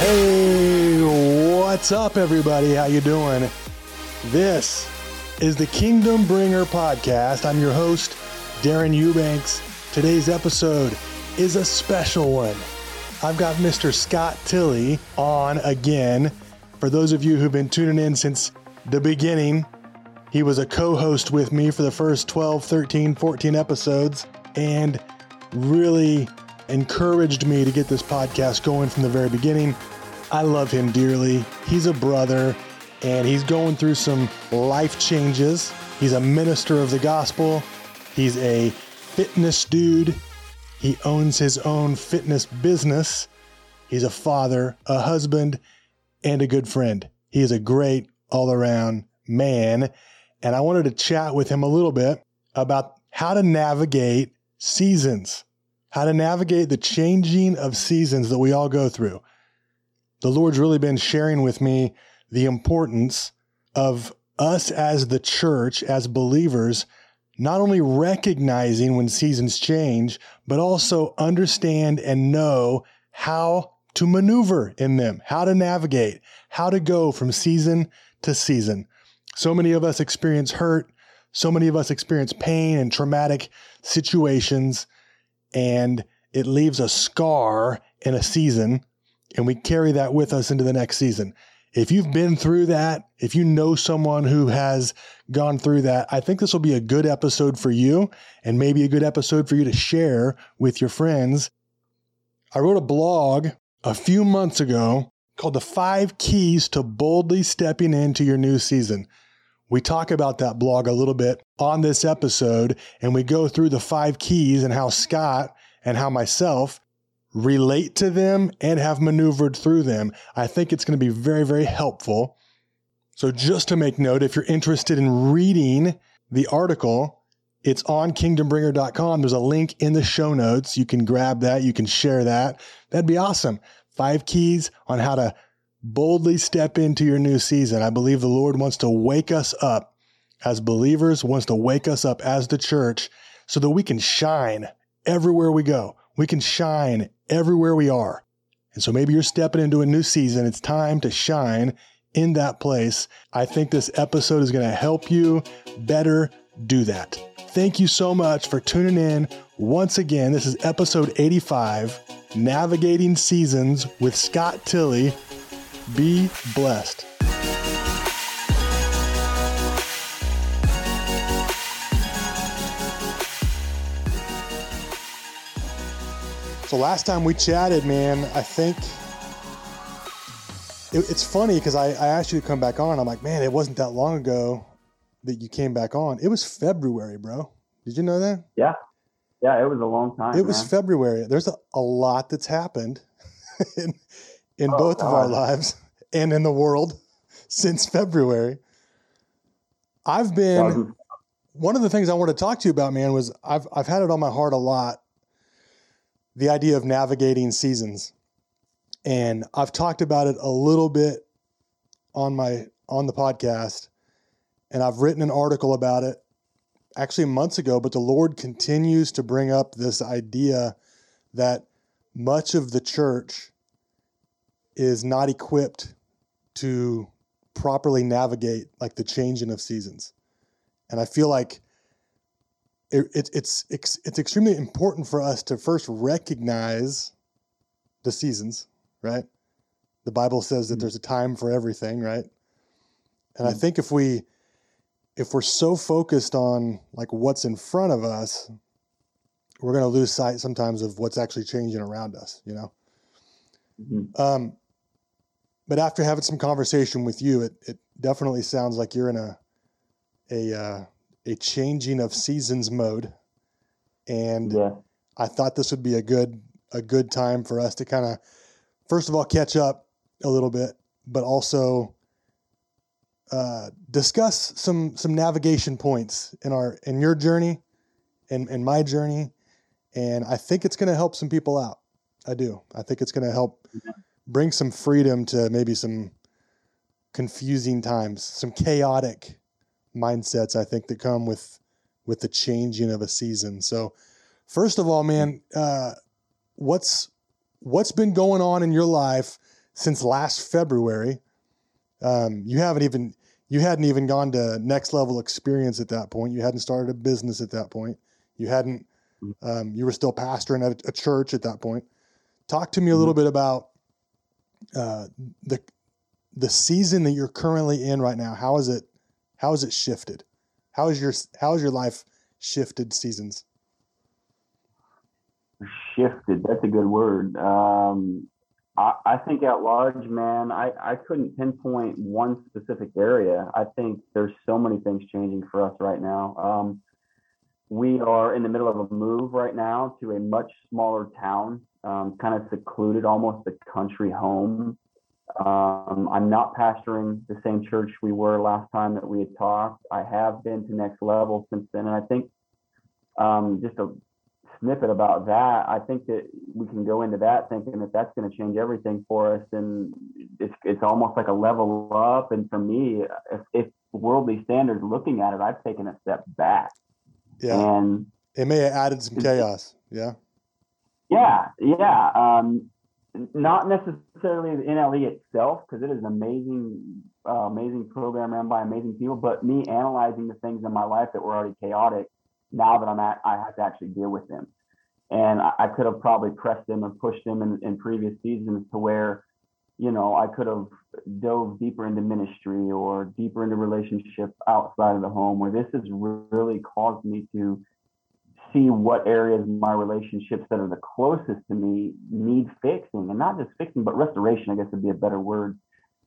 Hey, what's up everybody? How you doing? This is the Kingdom Bringer podcast. I'm your host, Darin Eubanks. Today's episode is a special one. I've got Mr. Scott Tilley on again. For those of you who've been tuning in since the beginning, he was a co-host with me for the first 12, 13, 14 episodes and really encouraged me to get this podcast going from the very beginning. I love him dearly. He's a brother and he's going through some life changes. He's a minister of the gospel. He's a fitness dude. He owns his own fitness business. He's a father, a husband, and a good friend. He is a great all around man. And I wanted to chat with him a little bit about how to navigate seasons, how to navigate the changing of seasons that we all go through the Lord's really been sharing with me the importance of us as the church, as believers, not only recognizing when seasons change, but also understand and know how to maneuver in them, how to navigate, how to go from season to season. So many of us experience hurt. So many of us experience pain and traumatic situations, and it leaves a scar in a season and we carry that with us into the next season. If you've been through that, if you know someone who has gone through that, I think this will be a good episode for you and maybe a good episode for you to share with your friends. I wrote a blog a few months ago called The Five Keys to Boldly Stepping into Your New Season. We talk about that blog a little bit on this episode, and we go through the five keys and how Scott and how myself relate to them and have maneuvered through them. I think it's going to be very, very helpful. So, just to make note, if you're interested in reading the article, it's on kingdombringer.com. There's a link in the show notes. You can grab that, you can share that. That'd be awesome. Five keys on how to boldly step into your new season. I believe the Lord wants to wake us up as believers, wants to wake us up as the church so that we can shine everywhere we go. We can shine everywhere we are. And so maybe you're stepping into a new season. It's time to shine in that place. I think this episode is going to help you better do that. Thank you so much for tuning in once again. This is episode 85 Navigating Seasons with Scott Tilley. Be blessed. So last time we chatted, man, I think it, it's funny because I, I asked you to come back on. I'm like, man, it wasn't that long ago that you came back on. It was February, bro. Did you know that? Yeah. Yeah, it was a long time. It was February. There's a, a, lot that's happened in, in Oh, both of our lives and in the world since February. I've been one of the things I want to talk to you about, man, was I've I've had it on my heart a lot. The idea of navigating seasons, and I've talked about it a little bit on my on the podcast, and I've written an article about it actually months ago. But the Lord continues to bring up this idea that much of the church is not equipped to properly navigate like the changing of seasons and I feel like it, it, it's it's it's extremely important for us to first recognize the seasons, right? The Bible says that Mhm. there's a time for everything, right? And I Mhm. think if we if we're so focused on like what's in front of us, we're going to lose sight sometimes of what's actually changing around us, you know. Mhm. Um, but after having some conversation with you, it, it definitely sounds like you're in a a uh, a changing of seasons mode. and Yeah. I thought this would be a good a good time for us to kind of first of all catch up a little bit, but also uh, discuss some some navigation points in our in your journey and in my journey, and I think it's going to help some people out. I do. I think it's going to help bring some freedom to maybe some confusing times, some chaotic mindsets. I think that come with with the changing of a season. So, first of all, man, uh, what's what's been going on in your life since last February? Um, you haven't even you hadn't even gone to next level experience at that point. You hadn't started a business at that point. You hadn't. Um, you were still pastoring at a, church at that point. Talk to me a little bit about uh, the the season that you're currently in right now. How is it? How has it shifted? How is your How has your life shifted seasons? Shifted. That's a good word. Um, I, I think at large, man, I, I couldn't pinpoint one specific area. I think there's so many things changing for us right now. Um, we are in the middle of a move right now to a much smaller town, um, kind of secluded, almost a country home. Um, I'm not pastoring the same church we were last time that we had talked. I have been to next level since then, and I think um, just a snippet about that. I think that we can go into that thinking that that's going to change everything for us, and it's it's almost like a level up. And for me, if, if worldly standards looking at it, I've taken a step back. Yeah, And it may have added some chaos. Yeah, yeah, yeah. Um, not necessarily the NLE itself, because it is an amazing, uh, amazing program ran by amazing people. But me analyzing the things in my life that were already chaotic, now that I'm at, I have to actually deal with them. And I, I could have probably pressed them and pushed them in, in previous seasons to where, you know, I could have dove deeper into ministry or deeper into relationship outside of the home, where this has really caused me to see what areas my relationships that are the closest to me need fixing and not just fixing but restoration i guess would be a better word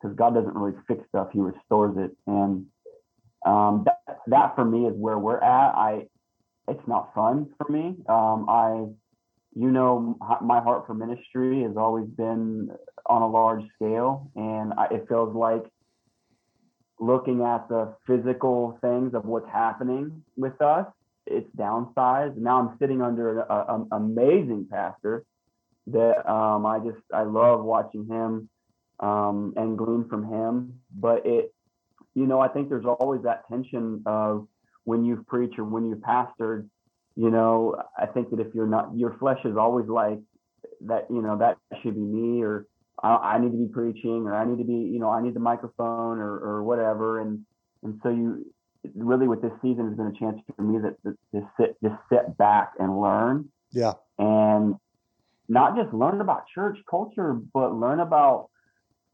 because god doesn't really fix stuff he restores it. And um, that, that for me is where we're at. I it's not fun for me. Um, i you know my heart for ministry has always been on a large scale and I, it feels like looking at the physical things of what's happening with us it's downsized. Now I'm sitting under an amazing pastor that um, I just I love watching him um, and glean from him. But it, you know, I think there's always that tension of when you've preached or when you've pastored. You know, I think that if you're not, your flesh is always like that. You know, that should be me, or I, I need to be preaching, or I need to be, you know, I need the microphone, or or whatever. And and so you really with this season has been a chance for me that to sit just sit back and learn. Yeah. And not just learn about church culture but learn about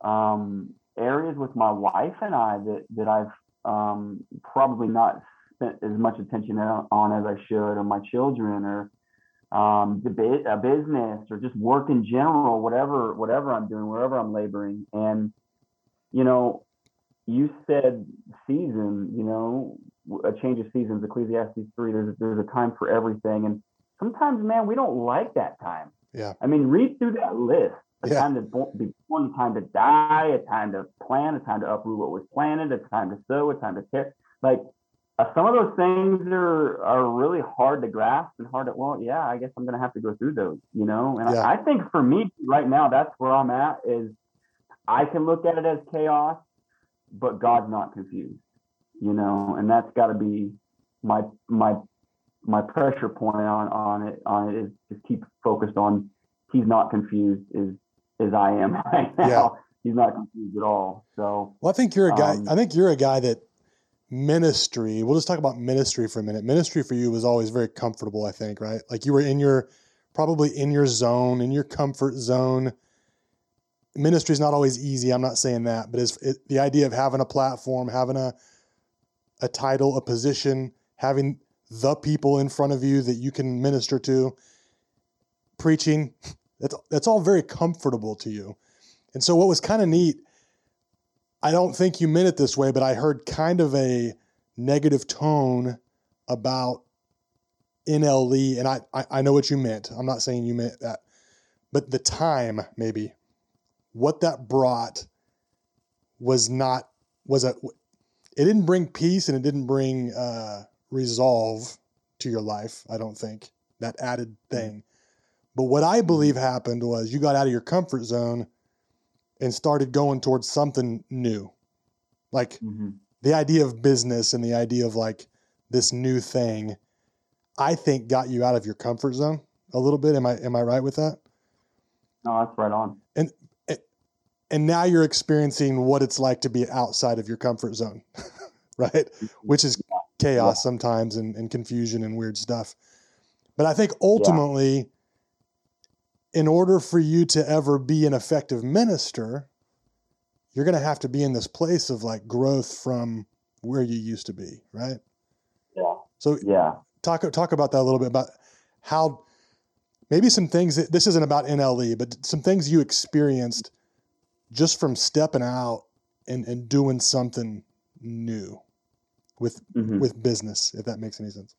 um, areas with my wife and i that that i've um, probably not spent as much attention on as i should or my children or um, the a business or just work in general whatever whatever i'm doing wherever i'm laboring. And you know you said season, you know, a change of seasons, Ecclesiastes 3, there's, there's a time for everything. And sometimes, man, we don't like that time. Yeah. I mean, read through that list. A Yeah. time to be born, a time to die, a time to plant, a time to uproot what was planted, a time to sow, a time to tear. Like uh, some of those things are are really hard to grasp and hard to. Well, yeah, I guess I'm gonna have to go through those, you know. And Yeah. I, I think for me right now, that's where I'm at. Is I can look at it as chaos, but God's not confused, you know, and that's got to be my my my pressure point on on it on it is just keep focused on He's not confused as as I am right now. Yeah. He's not confused at all. So Well, I think you're a guy. Um, I think you're a guy that ministry. We'll just talk about ministry for a minute. Ministry for you was always very comfortable. I think, right? Like you were in your probably in your zone, in your comfort zone. Ministry is not always easy. I'm not saying that, but it, the idea of having a platform, having a a title, a position, having the people in front of you that you can minister to, preaching. That's that's all very comfortable to you. And so, what was kind of neat I don't think you meant it this way, but I heard kind of a negative tone about NLE, and I, I I know what you meant. I'm not saying you meant that, but the time maybe what that brought was not was a it didn't bring peace and it didn't bring uh, resolve to your life. I don't think that added thing. But what I believe happened was you got out of your comfort zone and started going towards something new, like hmm the idea of business and the idea of like this new thing. I think got you out of your comfort zone a little bit. Am I am I right with that? No, that's right on. and now you're experiencing what it's like to be outside of your comfort zone, right? Which is chaos sometimes and, and confusion and weird stuff. But I think ultimately, in order for you to ever be an effective minister, you're going to have to be in this place of like growth from where you used to be, right? Yeah. So Yeah. talk talk about that a little bit about how maybe some things that this isn't about NLE, but some things you experienced just from stepping out and, and doing something new with Mhm. with business, if that makes any sense.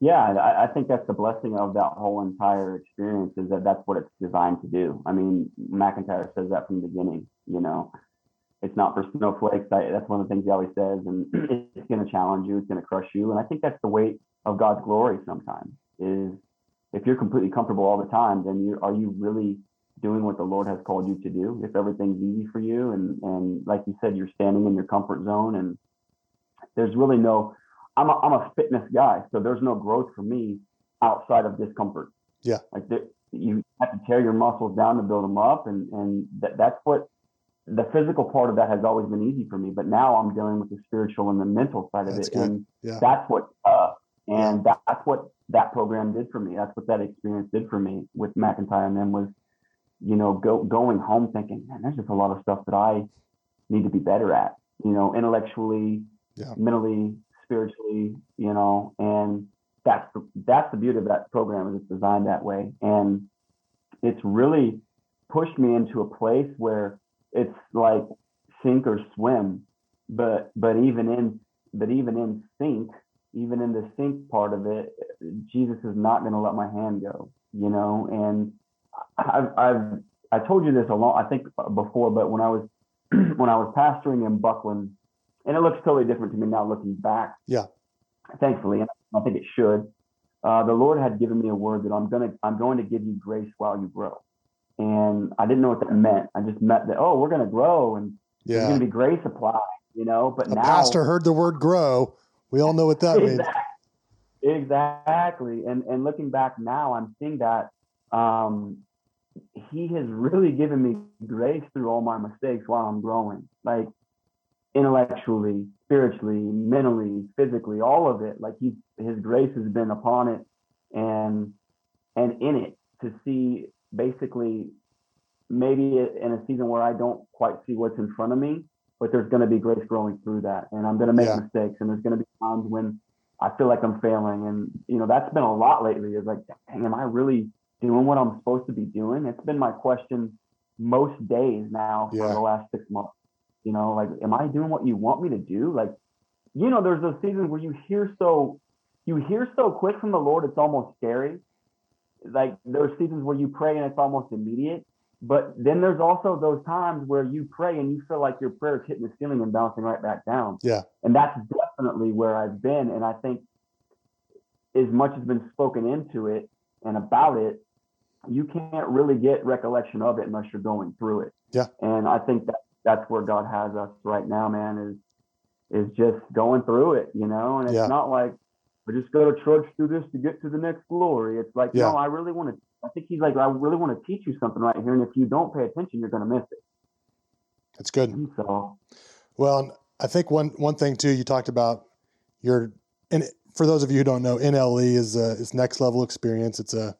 Yeah, I, I think that's the blessing of that whole entire experience is that that's what it's designed to do. I mean, McIntyre says that from the beginning. You know, it's not for snowflakes. I, that's one of the things he always says, and it's going to challenge you. It's going to crush you. And I think that's the weight of God's glory. Sometimes is if you're completely comfortable all the time, then you are you really doing what the Lord has called you to do? If everything's easy for you, and and like you said, you're standing in your comfort zone, and there's really no I'm a, I'm a fitness guy, so there's no growth for me outside of discomfort. Yeah. Like the, you have to tear your muscles down to build them up, and and that, that's what the physical part of that has always been easy for me. But now I'm dealing with the spiritual and the mental side of That's it, good. and Yeah. that's what uh, and that, that's what that program did for me. That's what that experience did for me with McIntyre, and then was you know go going home thinking, man, there's just a lot of stuff that I need to be better at. You know, intellectually, Yeah. mentally, spiritually, you know, and that's the, that's the beauty of that program is it's designed that way, and it's really pushed me into a place where it's like sink or swim, but but even in but even in sink, even in the sink part of it, Jesus is not going to let my hand go, you know, and I've I've I told you this a lot I think before, but when I was when I was pastoring in Buckland, and it looks totally different to me now looking back. Yeah. Thankfully, and I think it should. Uh, the Lord had given me a word that I'm gonna I'm going to give you grace while you grow, and I didn't know what that meant. I just meant that oh we're gonna grow and there's gonna be grace applied, you know. But A now pastor heard the word grow. We all know what that means. Exactly. Exactly. And and looking back now, I'm seeing that um, he has really given me grace through all my mistakes while I'm growing. Like intellectually, spiritually, mentally, physically, all of it. Like he his grace has been upon it and and in it to see basically maybe in a season where I don't quite see what's in front of me, but there's going to be grace growing through that. And I'm going to make Yeah. mistakes and there's going to be times when I feel like I'm failing. And, you know, that's been a lot lately is like, dang, am I really doing what I'm supposed to be doing? It's been my question most days now for Yeah. the last six months. You know, like, am I doing what you want me to do? Like, you know, there's those seasons where you hear so, you hear so quick from the Lord, it's almost scary. Like there's seasons where you pray and it's almost immediate. But then there's also those times where you pray and you feel like your prayer is hitting the ceiling and bouncing right back down. Yeah. And that's definitely where I've been. And I think as much has been spoken into it and about it, you can't really get recollection of it unless you're going through it. Yeah. And I think that that's where God has us right now, man, is is just going through it, you know, and it's Yeah. not like we're just gonna trudge through this to get to the next glory. It's like, Yeah. no, I really want to I think he's like, I really want to teach you something right here. And if you don't pay attention, you're gonna miss it. That's good. And so Well, I think one one thing too you talked about your and for those of you who don't know, NLE is a, is next level experience. It's a,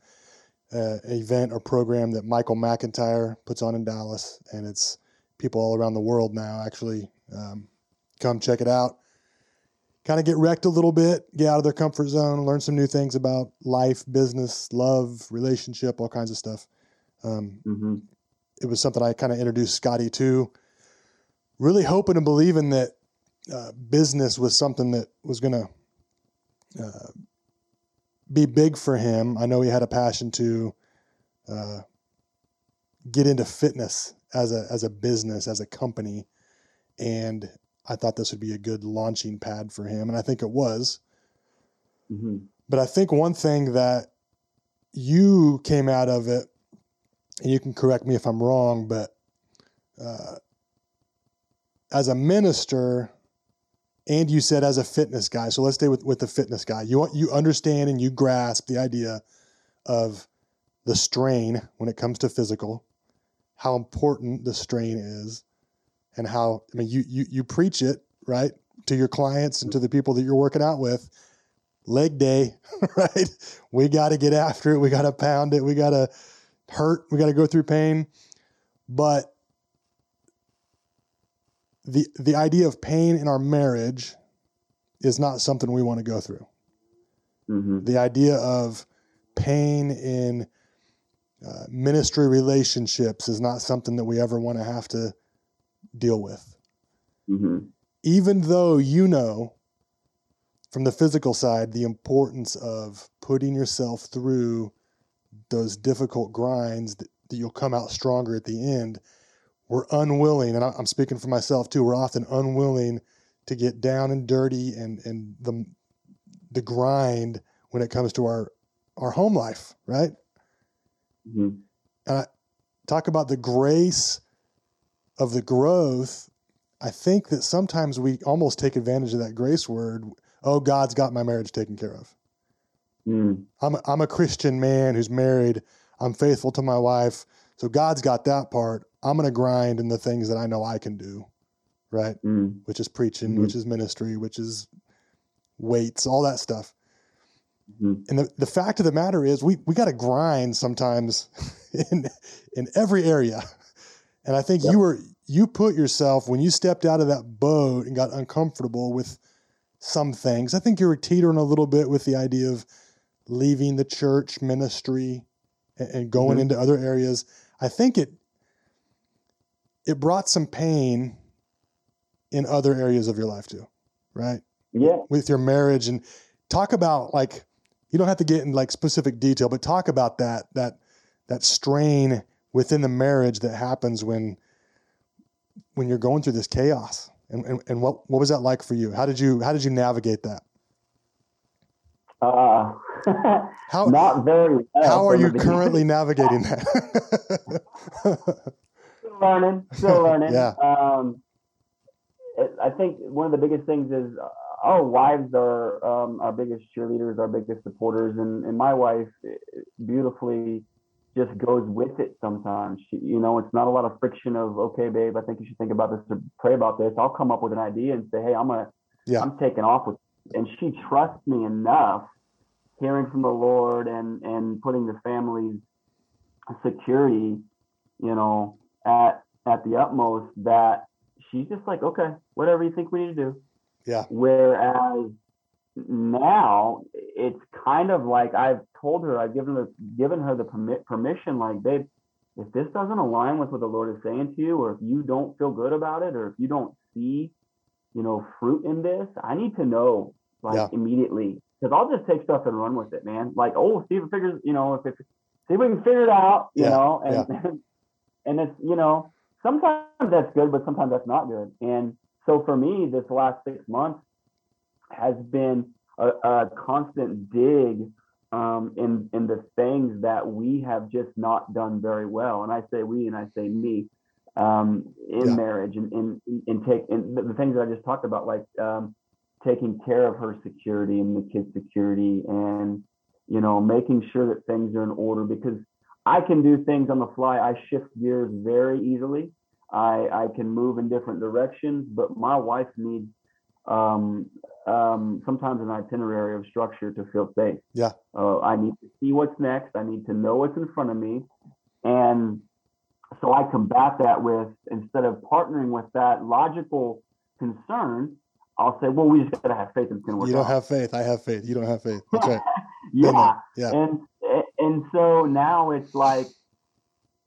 a event or program that Michael McIntyre puts on in Dallas, and it's people all around the world now actually um, come check it out. Kind of get wrecked a little bit, get out of their comfort zone, learn some new things about life, business, love, relationship, all kinds of stuff. Um, mhm. it was something I kind of introduced Scotty to, really hoping and believing that uh, business was something that was going to uh, be big for him. I know he had a passion to uh, get into fitness as a as a business, as a company, and I thought this would be a good launching pad for him, and I think it was. hmm But I think one thing that you came out of it, and you can correct me if I'm wrong, but uh, as a minister, and you said as a fitness guy, so let's stay with, with the fitness guy. You you understand and you grasp the idea of the strain when it comes to physical, how important the strain is, and how I mean you you you preach it right to your clients and to the people that you're working out with. Leg day, right? We got to get after it. We got to pound it. We got to hurt. We got to go through pain. But the the idea of pain in our marriage is not something we want to go through. hmm The idea of pain in uh, ministry relationships is not something that we ever want to have to deal with. hmm Even though you know from the physical side the importance of putting yourself through those difficult grinds that, that you'll come out stronger at the end, we're unwilling, and I'm speaking for myself too, we're often unwilling to get down and dirty and, and the, the grind when it comes to our, our home life, right? hmm talk about the grace of the growth. I think that sometimes we almost take advantage of that grace word. Oh, God's got my marriage taken care of. mm I'm a, I'm a Christian man who's married. I'm faithful to my wife. So God's got that part. I'm going to grind in the things that I know I can do, right? mm Which is preaching, Mhm. which is ministry, which is weights, all that stuff. Mhm. And the, the fact of the matter is we, we got to grind sometimes in, in every area. And I think Yep. you were, you put yourself, when you stepped out of that boat and got uncomfortable with some things, I think you were teetering a little bit with the idea of leaving the church ministry and, and going Mhm. into other areas. I think it, it brought some pain in other areas of your life too, right? yeah. With your marriage and talk about like you don't have to get in like specific detail but talk about that that that strain within the marriage that happens when when you're going through this chaos. And, and, and what what was that like for you? How did you how did you navigate that? Uh, how not very well how are you currently navigating that still learning, still learning. Yeah. Um, I think one of the biggest things is uh, our wives are um, our biggest cheerleaders, our biggest supporters, and, and my wife eh, beautifully just goes with it sometimes. She, you know, it's not a lot of friction of, okay, babe, I think you should think about this or pray about this. I'll come up with an idea and say, hey, I'm gonna, Yeah. I'm taking off with, and she trusts me enough, hearing from the Lord and and putting the family's security, you know, at at the utmost that she's just like, okay, whatever you think we need to do. Yeah. Whereas now it's kind of like I've told her, I've given her given her the permit permission, like, babe, if this doesn't align with what the Lord is saying to you, or if you don't feel good about it, or if you don't see, you know, fruit in this, I need to know like Yeah. immediately. Because I'll just take stuff and run with it, man. Like, oh, see if it figures, you know, if it see if we can figure it out, you Yeah, know, and and it's you know, sometimes that's good, but sometimes that's not good. And so for me, this last six months has been a, a constant dig um, in in the things that we have just not done very well. And I say we, and I say me um, in Yeah. marriage, and in in take in the, the things that I just talked about, like um, taking care of her security and the kids' security, and you know, making sure that things are in order because I can do things on the fly. I shift gears very easily. I, I can move in different directions, but my wife needs um, um, sometimes an itinerary of structure to feel safe. Yeah. Uh, I need to see what's next. I need to know what's in front of me. And so I combat that with, instead of partnering with that logical concern, I'll say, well, we just got to have faith it's going to work you don't out. have faith i have faith you don't have faith that's right yeah. yeah And and so now it's like,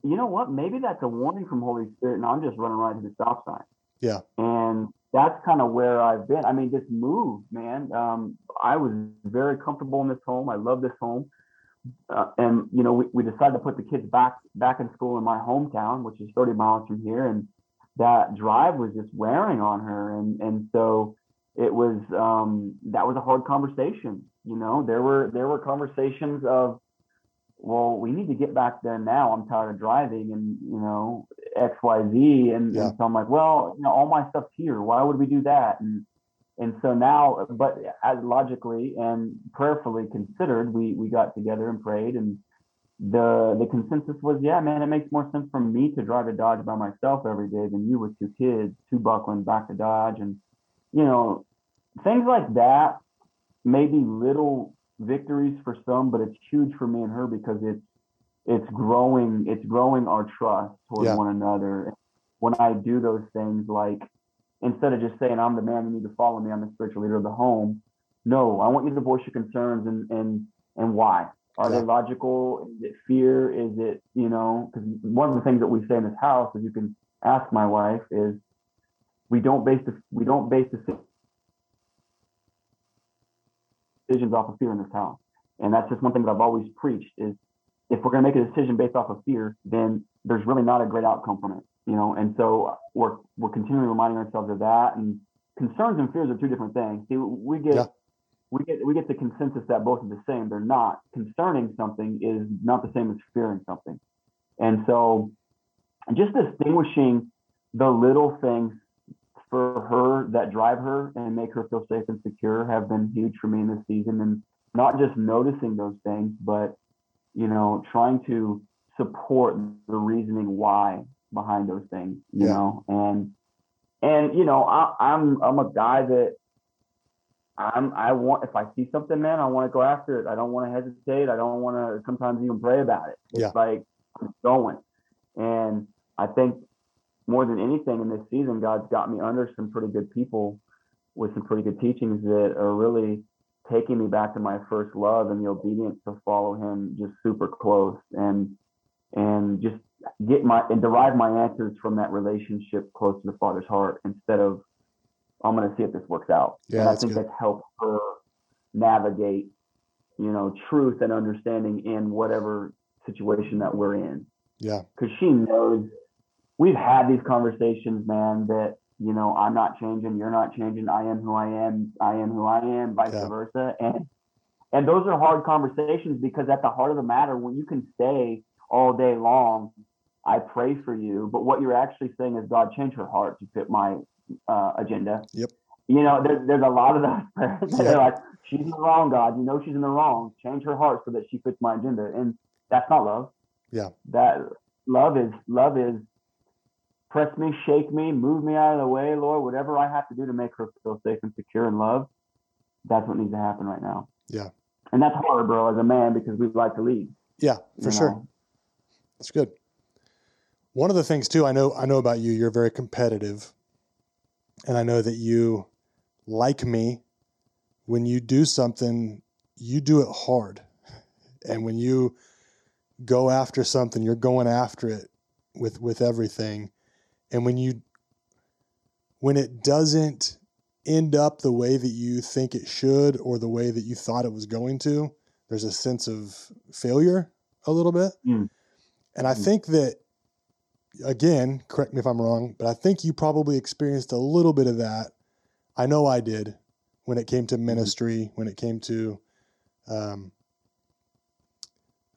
you know what? Maybe that's a warning from Holy Spirit, and I'm just running right to the stop sign. Yeah. And that's kind of where I've been. I mean, this move, man. Um, I was very comfortable in this home. I love this home. Uh, and you know, we, we decided to put the kids back back in school in my hometown, which is 30 miles from here, and that drive was just wearing on her, and and so it was um, that was a hard conversation. You know, there were there were conversations of, well, we need to get back there now. I'm tired of driving, and you know, X Y Z, and, Yeah. and so I'm like, well, you know, all my stuff's here. Why would we do that? And and so now, but as logically and prayerfully considered, we we got together and prayed, and the the consensus was, yeah, man, it makes more sense for me to drive a Dodge by myself every day than you with two kids, two buckling back to Dodge, and you know, things like that maybe little victories for some, but it's huge for me and her because it's it's growing it's growing our trust towards Yeah. one another. When I do those things, like instead of just saying I'm the man, you need to follow me, I'm the spiritual leader of the home. No, I want you to voice your concerns and and and why. Are Yeah. they logical? Is it fear? Is it you know? Because one of the things that we say in this house, as you can ask my wife, is we don't base the we don't base the decisions off of fear in this house. And that's just one thing that I've always preached is if we're going to make a decision based off of fear, then there's really not a great outcome from it, you know. And so we're we're continually reminding ourselves of that. And concerns and fears are two different things. See, we get Yeah. we get we get the consensus that both are the same. They're not. Concerning something is not the same as fearing something. And so, just distinguishing the little things for her that drive her and make her feel safe and secure have been huge for me in this season. And not just noticing those things, but you know, trying to support the reasoning why behind those things. You Yeah. know, and and you know, I, I'm I'm a guy that I'm I want if I see something, man, I want to go after it. I don't want to hesitate. I don't want to sometimes even pray about it. It's Yeah. like I'm going. And I think more than anything in this season, God's got me under some pretty good people with some pretty good teachings that are really taking me back to my first love and the obedience to follow him just super close and and just get my and derive my answers from that relationship close to the father's heart instead of I'm gonna see if this works out. Yeah, and I think good. that's helped her navigate, you know, truth and understanding in whatever situation that we're in Yeah. because she knows we've had these conversations, man, that you know, I'm not changing, you're not changing, I am who I am, I am who I am, vice Yeah. versa. And and those are hard conversations because at the heart of the matter, when you can say all day long, I pray for you, but what you're actually saying is God change her heart to fit my uh, agenda. Yep. You know, there's there's a lot of those prayers that Yeah. are like, she's in the wrong, God. You know she's in the wrong. Change her heart so that she fits my agenda. And that's not love. Yeah. That love is love is press me, shake me, move me out of the way, Lord, whatever I have to do to make her feel safe and secure and loved. That's what needs to happen right now. Yeah. And that's hard, bro, as a man, because we'd like to lead. Yeah, for sure. know? That's good. One of the things too, I know I know about you, you're very competitive. And I know that you like me when you do something, you do it hard. And when you go after something, you're going after it with with everything. And when you when it doesn't end up the way that you think it should or the way that you thought it was going to, there's a sense of failure a little bit. Mm. And I Mm. think that, again, correct me if I'm wrong, but I think you probably experienced a little bit of that. I know I did when it came to ministry, when it came to um,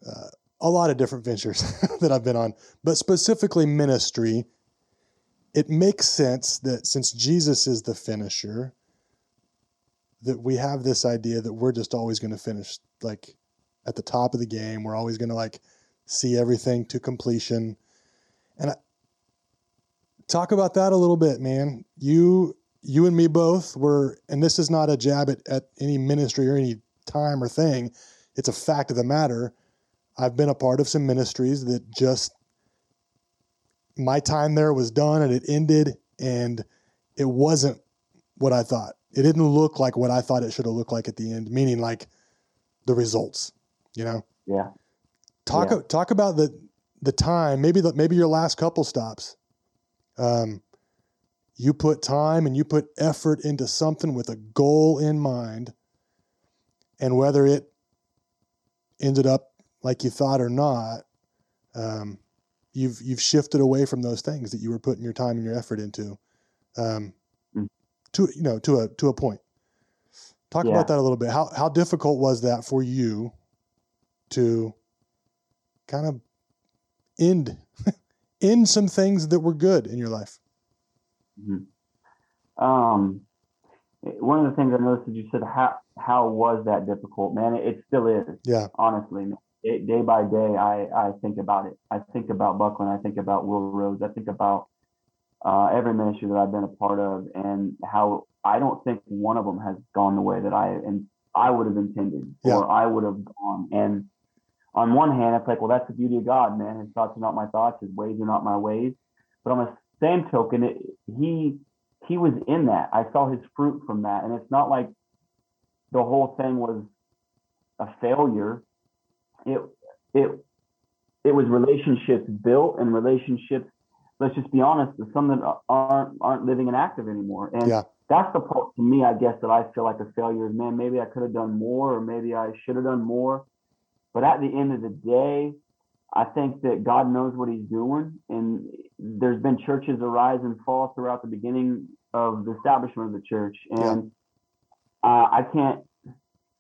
uh, a lot of different ventures that I've been on, but specifically ministry. It makes sense that since Jesus is the finisher, that we have this idea that we're just always going to finish like at the top of the game. We're always going to like see everything to completion. And I, talk about that a little bit, man. You you and me both were and this is not a jab at, at any ministry or any time or thing. It's a fact of the matter. I've been a part of some ministries that just my time there was done and it ended and it wasn't what I thought. It didn't look like what I thought it should have looked like at the end, meaning like the results, you know? Yeah. talk Yeah. talk about the the time maybe the, maybe your last couple stops um you put time and you put effort into something with a goal in mind, and whether it ended up like you thought or not, um, you've you've shifted away from those things that you were putting your time and your effort into, um, Mm. to you know to a to a point. Talk Yeah. about that a little bit. How how difficult was that for you to kind of end end some things that were good in your life? Mhm. Um, one of the things I noticed is you said how how was that difficult, man? It, it still is, Yeah, honestly. Day, day by day, I I think about it. I think about Buckland. I think about Will Rose. I think about uh, every ministry that I've been a part of, and how I don't think one of them has gone the way that I and I would have intended, Yeah. or I would have gone. And on one hand, it's like, well, that's the beauty of God, man. His thoughts are not my thoughts. His ways are not my ways. But on the same token, it, he he was in that. I saw his fruit from that, and it's not like the whole thing was a failure. It it it was relationships built and relationships. Let's just be honest. Some that aren't aren't living and active anymore, and Yeah. that's the part to me. I guess that I feel like a failure is man. Maybe I could have done more, or maybe I should have done more. But at the end of the day, I think that God knows what He's doing, and there's been churches arise and fall throughout the beginning of the establishment of the church, and uh, I can't,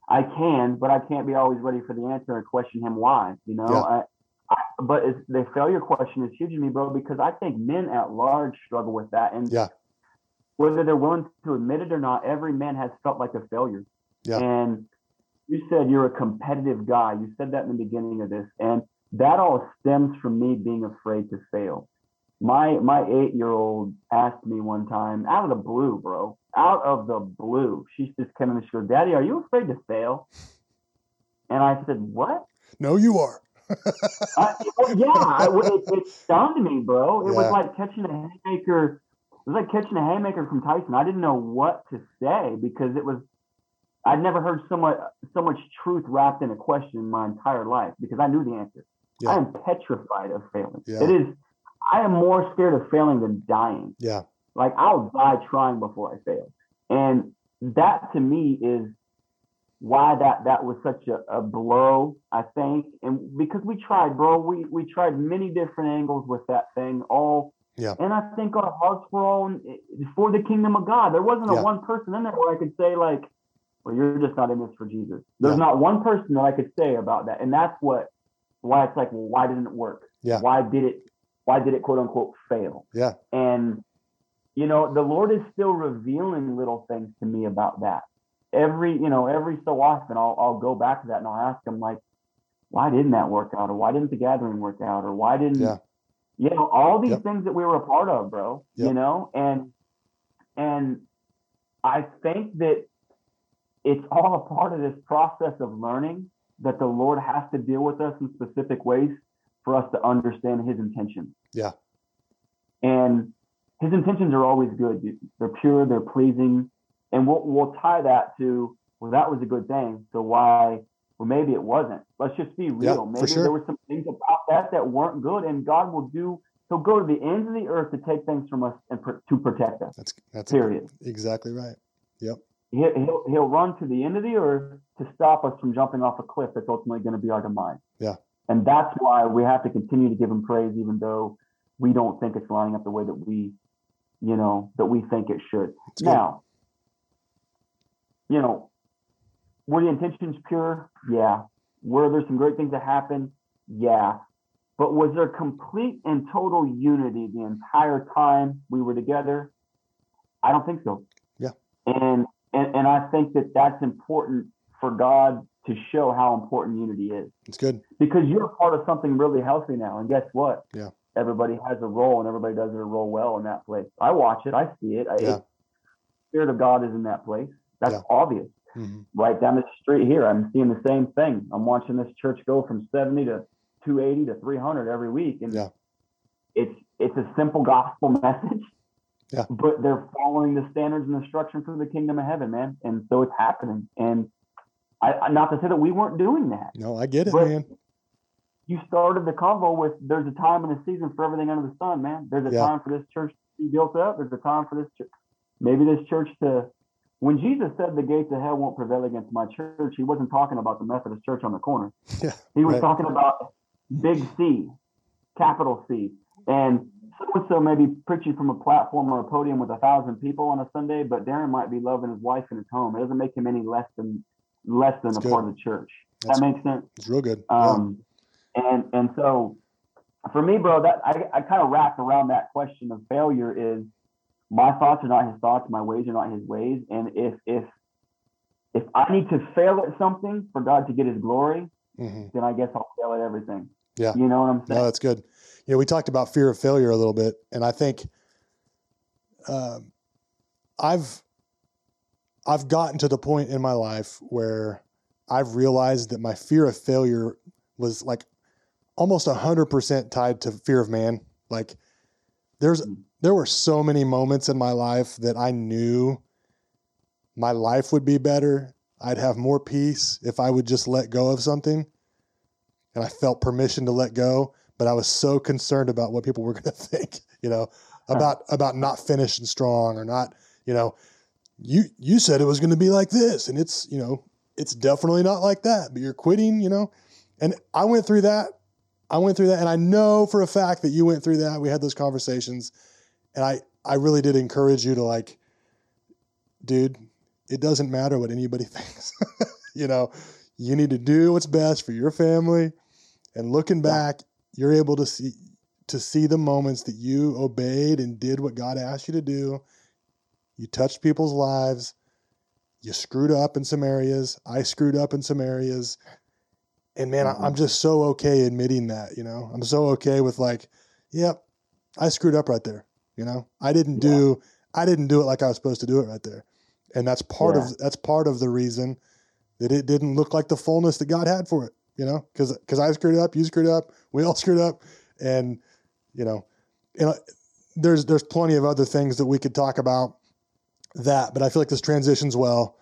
I can, but I can't be always ready for the answer and question Him why. You know, Yeah. I, I, but it's, the failure question is huge to me, bro, because I think men at large struggle with that, and Yeah. whether they're willing to admit it or not, every man has felt like a failure. Yeah. And you said you're a competitive guy. You said that in the beginning of this, and that all stems from me being afraid to fail. My my eight year old asked me one time, out of the blue, bro, out of the blue. She just came in and she goes, "Daddy, are you afraid to fail?" And I said, "What?" no, you are. Oh, I, well, yeah, I, it, it stunned me, bro. It Yeah. was like catching a haymaker. It was like catching a haymaker from Tyson. I didn't know what to say because it was. I'd never heard so much so much truth wrapped in a question in my entire life because I knew the answer. Yeah. I am petrified of failing. Yeah. It is. I am more scared of failing than dying. Yeah, Like I'll die trying before I fail, and that to me is why that that was such a, a blow. I think, and because we tried, bro, we we tried many different angles with that thing, all. Yeah. And I think our hearts were all in, for the kingdom of God. There wasn't a Yeah. one person in there where I could say like, "Well, you're just not in this for Jesus." There's Yeah. not one person that I could say about that, and that's what why it's like, well, why didn't it work? Yeah. Why did it? Why did it quote unquote fail? Yeah. And you know, the Lord is still revealing little things to me about that. Every, you know, every so often I'll I'll go back to that and I'll ask him like, why didn't that work out? Or why didn't the gathering work out? Or why didn't Yeah. you know, all these Yep. things that we were a part of, bro. Yep. You know? And and I think that it's all a part of this process of learning that the Lord has to deal with us in specific ways for us to understand his intentions. Yeah. And his intentions are always good. They're pure, they're pleasing. And we'll, we'll tie that to, well, that was a good thing. So why, well, maybe it wasn't. Let's just be real. maybe sure. there were some things about that that weren't good. And God will do, he'll go to the ends of the earth to take things from us and pr- to protect us, that's that's period. exactly right. Yep. He'll, he'll, he'll run to the end of the earth to stop us from jumping off a cliff that's ultimately going to be our demise. Yeah. And that's why we have to continue to give him praise, even though we don't think it's lining up the way that we, you know, that we think it should. Good. Now, you know, were the intentions pure? Yeah. Were there some great things that happened? Yeah. But was there complete and total unity the entire time we were together? I don't think so. Yeah. And and and I think that that's important for God to show how important unity is It's good. because you're part of something really healthy now. And guess what? Yeah. Everybody has a role, and everybody does their role well in that place. I watch it. I see it. I, Yeah. it Spirit of God is in that place. That's Yeah. obvious. hmm Right down the street here, I'm seeing the same thing. I'm watching this church go from 70 to 280 to 300 every week, and Yeah. it's it's a simple gospel message. Yeah. But they're following the standards and instruction for the kingdom of heaven, man, and so it's happening. And I, not to say that we weren't doing that. No, I get it, man. You started the convo with "There's a time and a season for everything under the sun, man. There's a Yeah. time for this church to be built up. There's a time for this church. Maybe this church to. When Jesus said the gates of hell won't prevail against my church, he wasn't talking about the Methodist church on the corner. Yeah, he was right. talking about big C, capital C. And so and so may be preaching from a platform or a podium with a thousand people on a Sunday, but Darin might be loving his wife in his home. It doesn't make him any less than less than That's a good. part of the church. That's- that makes sense. It's real good. Um, yeah. And and so for me, bro, that I, I kind of wrap around that question of failure is my thoughts are not his thoughts, my ways are not his ways. And if if if I need to fail at something for God to get his glory, hmm then I guess I'll fail at everything. Yeah. You know what I'm saying? No, that's good. You know, we talked about fear of failure a little bit, and I think um, I've I've gotten to the point in my life where I've realized that my fear of failure was like almost hundred percent tied to fear of man. Like there's Mm. there were so many moments in my life that I knew my life would be better. I'd have more peace if I would just let go of something. And I felt permission to let go, but I was so concerned about what people were going to think, you know, about about not finishing strong or not, you know, you you said it was going to be like this and it's, you know, it's definitely not like that, but you're quitting, you know. And I went through that. I went through that and I know for a fact that you went through that. We had those conversations and I I really did encourage you to like dude, it doesn't matter what anybody thinks. you know, you need to do what's best for your family. And looking back, you're able to see to see the moments that you obeyed and did what God asked you to do. You touched people's lives. You screwed up in some areas. I screwed up in some areas. And man, I, I'm just so okay admitting that, you know. I'm so okay with like, yep, I screwed up right there. You know, I didn't do I didn't do it like I was supposed to do it right there. And that's part Yeah. of that's part of the reason that it didn't look like the fullness that God had for it, you know, because because I screwed up, you screwed up, we all screwed up, and you know, you know, there's there's plenty of other things that we could talk about that, but I feel like this transitions well.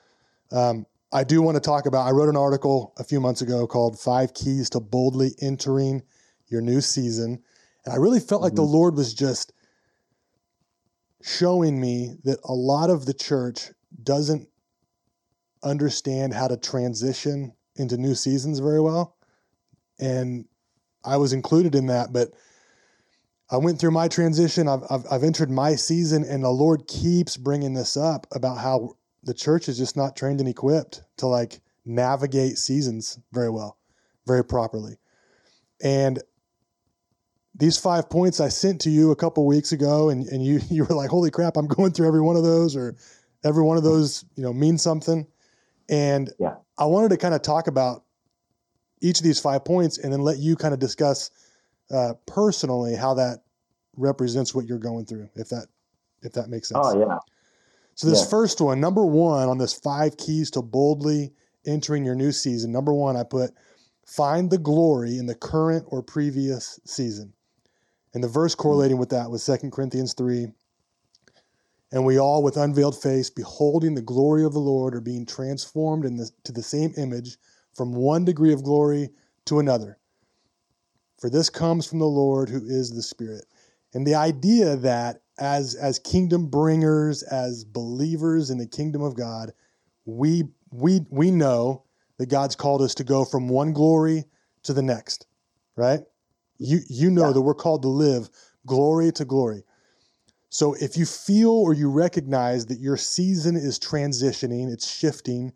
Um, I do want to talk about. I wrote an article a few months ago called Five Keys to Boldly Entering Your New Season, and I really felt like the Mhm. Lord was just showing me that a lot of the church doesn't understand how to transition into new seasons very well. And I was included in that, but I went through my transition. I've, I've, I've entered my season, and the Lord keeps bringing this up about how the church is just not trained and equipped to like navigate seasons very well, very properly. And these five points I sent to you a couple weeks ago, and, and you you were like, "Holy crap, I'm going through every one of those," or every one of those, you know, means something. And Yeah. I wanted to kind of talk about each of these five points, and then let you kind of discuss uh, personally how that represents what you're going through, if that if that makes sense. Oh yeah. So this Yeah. first one, number one on this five keys to boldly entering your new season. Number one, I put find the glory in the current or previous season. And the verse hmm. correlating with that was 2 Corinthians 3. And we all, with unveiled face, beholding the glory of the Lord, are being transformed in the, to the same image from one degree of glory to another. For this comes from the Lord who is the Spirit. And the idea that as as kingdom bringers, as believers in the kingdom of God, we we we know that God's called us to go from one glory to the next, right? You you know Yeah. that we're called to live glory to glory. So if you feel or you recognize that your season is transitioning, it's shifting,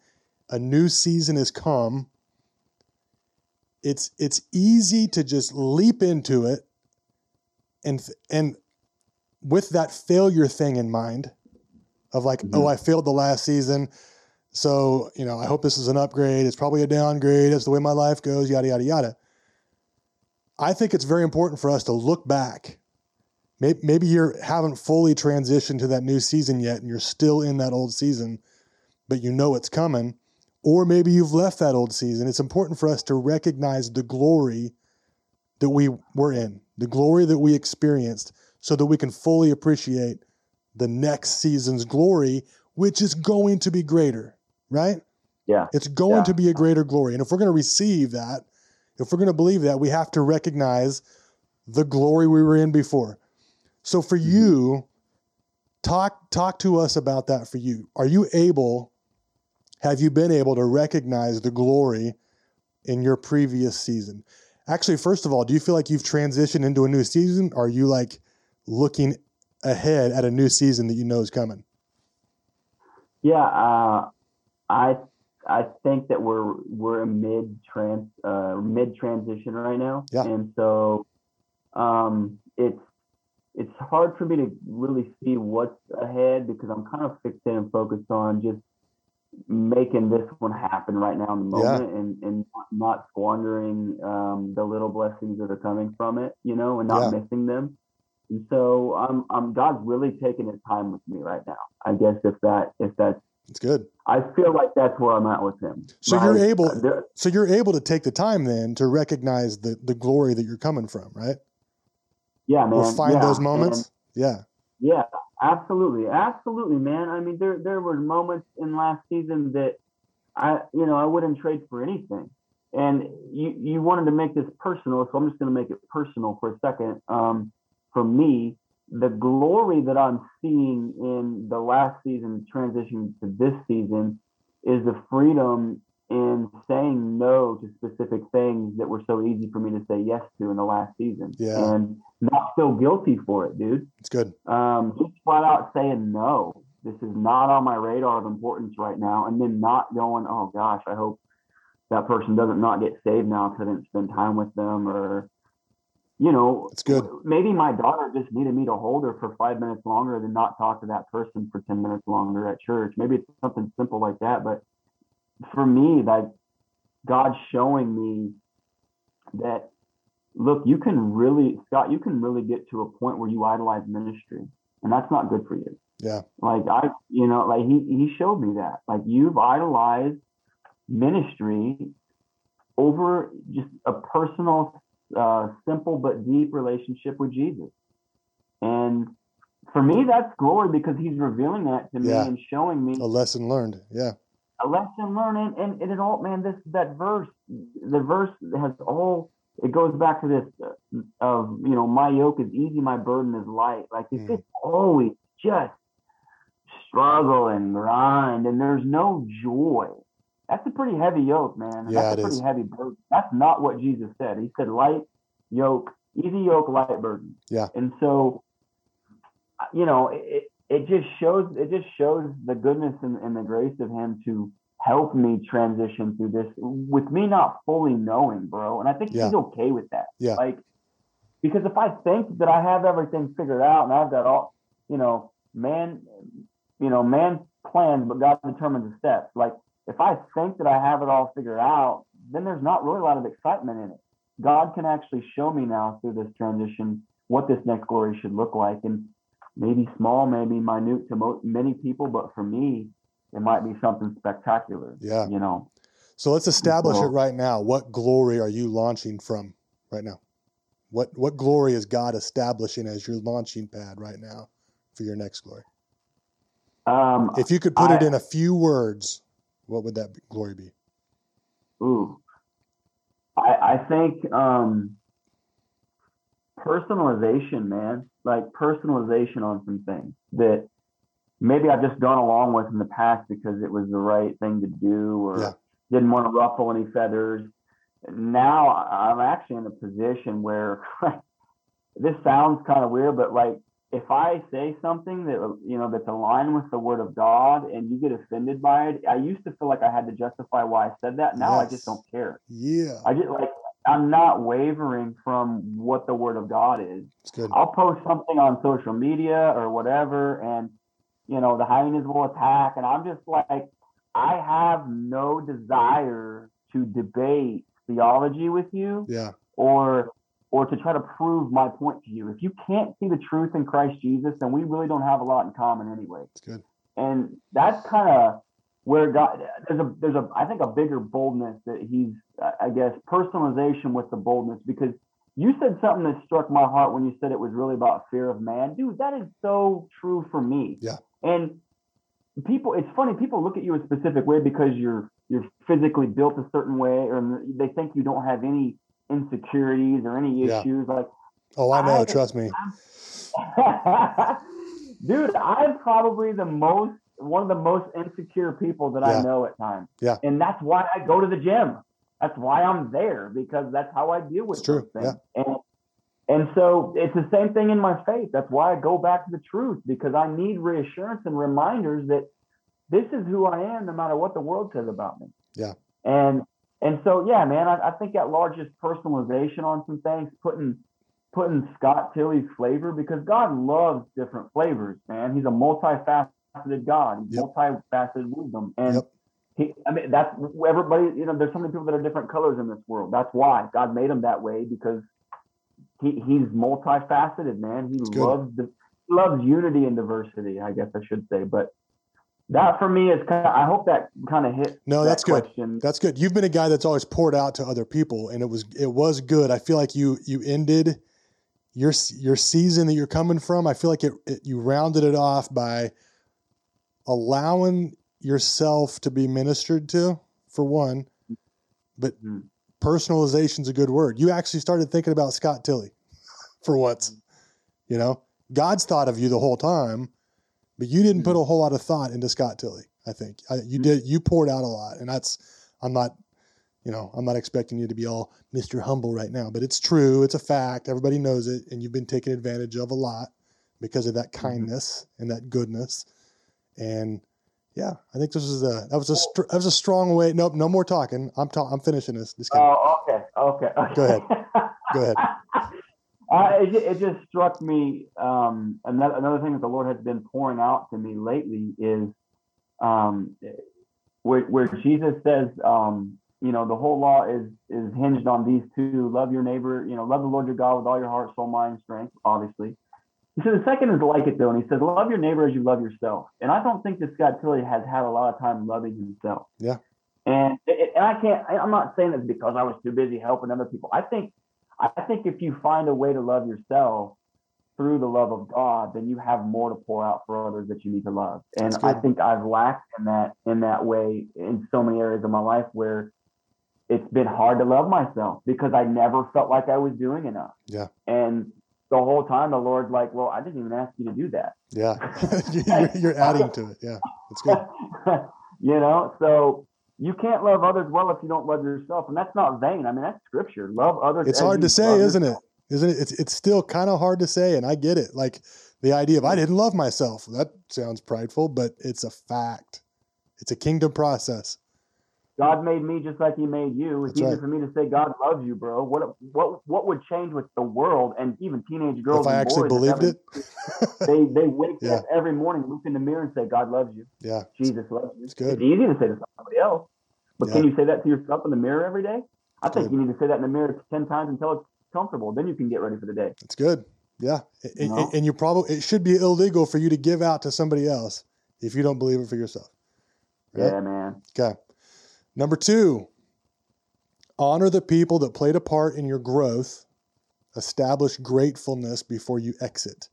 a new season has come, it's it's easy to just leap into it and and with that failure thing in mind of like Mhm. oh i failed the last season so you know i hope this is an upgrade. It's probably a downgrade. That's the way my life goes yada yada yada. I think it's very important for us to look back. Maybe, maybe you haven't fully transitioned to that new season yet and you're still in that old season but you know it's coming. Or maybe you've left that old season. It's important for us to recognize the glory that we were in the glory that we experienced so that we can fully appreciate the next season's glory, which is going to be greater, right? Yeah. It's going Yeah. to be a greater glory. And if we're going to receive that, if we're going to believe that, we have to recognize the glory we were in before. So for Mm-hmm. you, talk talk to us about that for you. Are you able? Have you been able to recognize the glory in your previous season? Actually, first of all, do you feel like you've transitioned into a new season? Are you like looking ahead at a new season that you know is coming? Yeah, uh, I I think that we're we're mid trans uh, mid transition right now, Yeah. and so um, it's it's hard for me to really see what's ahead because I'm kind of fixated and focused on just making this one happen right now in the Yeah. moment and, and not squandering um, the little blessings that are coming from it, you know, and not Yeah. missing them. And so I'm, I'm God's really taking his time with me right now. I guess if that if that's It's good. I feel like that's where I'm at with him. So you're Like, able- uh, there- So you're able to take the time then to recognize the the glory that you're coming from, right? yeah, man. or find yeah, those moments. yeah. Yeah, absolutely, absolutely, man. I mean, there there were moments in last season that I, you know, I wouldn't trade for anything. And you you wanted to make this personal, so I'm just going to make it personal for a second. Um, for me, the glory that I'm seeing in the last season transition to this season is the freedom in saying no to specific things that were so easy for me to say yes to in the last season, Yeah. and not feel guilty for it, dude It's good. um, just flat out saying no. This is not on my radar of importance right now, and then not going, oh gosh, I hope that person doesn't not get saved now because I didn't spend time with them, or you know, It's good. Maybe my daughter just needed me to hold her for five minutes longer than not talk to that person for ten minutes longer at church. Maybe it's something simple like that, but for me, like God's showing me that look, you can really, Scott, you can really get to a point where you idolize ministry, and that's not good for you. Yeah. Like I, you know, like he he showed me that. Like you've idolized ministry over just a personal, uh, simple but deep relationship with Jesus, and for me, that's glory because he's revealing that to me Yeah. and showing me A lesson learned. Yeah. a lesson learned and, and it is all man this that verse the verse has all it goes back to this uh, of you know my yoke is easy my burden is light like if Mm. it's always just struggle and grind and there's no joy that's a pretty heavy yoke man Yeah, that's it a pretty is. heavy burden that's not what jesus said he said light yoke easy yoke light burden Yeah. and so you know it, it just shows it just shows the goodness and, and the grace of him to help me transition through this with me not fully knowing bro and i think Yeah. he's okay with that Yeah. like because if i think that i have everything figured out and i've got all you know man you know man plans but god determines the steps like if i think that i have it all figured out then there's not really a lot of excitement in it god can actually show me now through this transition what this next glory should look like and maybe small maybe minute to mo- many people but for me it might be something spectacular Yeah. you know So let's establish it right now. What glory are you launching from right now? What what glory is God establishing as your launching pad right now for your next glory? um If you could put it in a few words, what would that glory be? Ooh, I I think um, personalization, man. Like personalization on some things that maybe I've just gone along with in the past because it was the right thing to do, or Yeah. didn't want to ruffle any feathers. Now I'm actually in a position where this sounds kind of weird, but like if I say something that you know that's aligned with the Word of God and you get offended by it, I used to feel like I had to justify why I said that. Now I just don't care. Yeah, I just like I'm not wavering from what the Word of God is. it's good. I'll post something on social media or whatever, and you know the hyenas will attack, and I'm just like, I have no desire to debate theology with you Yeah, or or to try to prove my point to you. If you can't see the truth in Christ Jesus, then we really don't have a lot in common anyway. it's good. And that's kind of where God there's a there's a I think a bigger boldness that he's I guess personalization with the boldness because you said something that struck my heart when you said it was really about fear of man. Dude, that is so true for me. Yeah. And people it's funny people look at you a specific way because you're you're physically built a certain way or they think you don't have any insecurities or any Yeah. issues like Oh, I know. I- Trust me. dude, I'm probably the most one of the most insecure people that Yeah. I know at times. Yeah. And that's why I go to the gym. That's why I'm there because that's how I deal with It's true, things. And and so it's the same thing in my faith. That's why I go back to the truth because I need reassurance and reminders that this is who I am no matter what the world says about me. Yeah. And and so yeah, man, I, I think that largest personalization on some things, putting putting Scott Tilley's flavor because God loves different flavors, man. He's a multifaceted God. He's Yep. multifaceted wisdom. And Yep. he, I mean, that's everybody, you know, there's so many people that are different colors in this world. That's why God made him that way because he, he's multifaceted, man. He loves the, loves unity and diversity, I guess I should say. But that for me is kind of, I hope that kind of hit. No, that that's good. question. That's good. You've been a guy that's always poured out to other people, and it was it was good. I feel like you you ended your your season that you're coming from. I feel like it, it you rounded it off by allowing yourself to be ministered to for one, but Mhm. is a good word. You actually started thinking about Scott Tilley for once. You know, God's thought of you the whole time, but you didn't put a whole lot of thought into Scott Tilley. I think I, you mm. did. You poured out a lot, and that's. I'm not, you know, I'm not expecting you to be all Mr. Humble right now, but it's true. It's a fact. Everybody knows it, and you've been taken advantage of a lot because of that mm-hmm. kindness and that goodness. And yeah, I think this is a that was a str- that was a strong way. Nope, no more talking. I'm ta- I'm finishing this. Just kidding. Oh, okay, okay. okay. Go ahead. Go ahead. Uh, it, it just struck me. Um, another, another thing that the Lord has been pouring out to me lately is um, where, where Jesus says, um, you know, the whole law is is hinged on these two: love your neighbor, you know, love the Lord your God with all your heart, soul, mind, strength. Obviously, he said the second is like it though, and he says, love your neighbor as you love yourself. And I don't think that Scott Tilley has had a lot of time loving himself. Yeah. And and I can't. I- I'm not saying this because I was too busy helping other people. I think I think if you find a way to love yourself through the love of God, then you have more to pour out for others that you need to love. And I think I've lacked in that in that way in so many areas of my life where it's been hard to love myself because I never felt like I was doing enough. Yeah. And the whole time the Lord's like, Well, I didn't even ask you to do that. Yeah, you're, you're adding to it. Yeah, it's good. you know, so you can't love others well if you don't love yourself. And that's not vain. I mean, that's scripture. Love others. It's hard to say, isn't it? Isn't it? It's it's still kind of hard to say, and I get it. Like the idea of I didn't love myself. That sounds prideful, but it's a fact. It's a kingdom process. God made me just like He made you. It's That's easy right. for me to say God loves you, bro. What what what would change with the world and even teenage girls? if I and actually boys believed it, They they wake Yeah. up every morning, look in the mirror, and say God loves you. yeah, Jesus loves you. It's good. It's easy to say to somebody else, but can you say that to yourself in the mirror every day? I think good. you need to say that in the mirror ten times until it's comfortable. Then you can get ready for the day. it's good. Yeah, and, You know? and you probably it should be illegal for you to give out to somebody else if you don't believe it for yourself. Right? Yeah, man. Okay. Number two, honor the people that played a part in your growth. Establish gratefulness before you exit.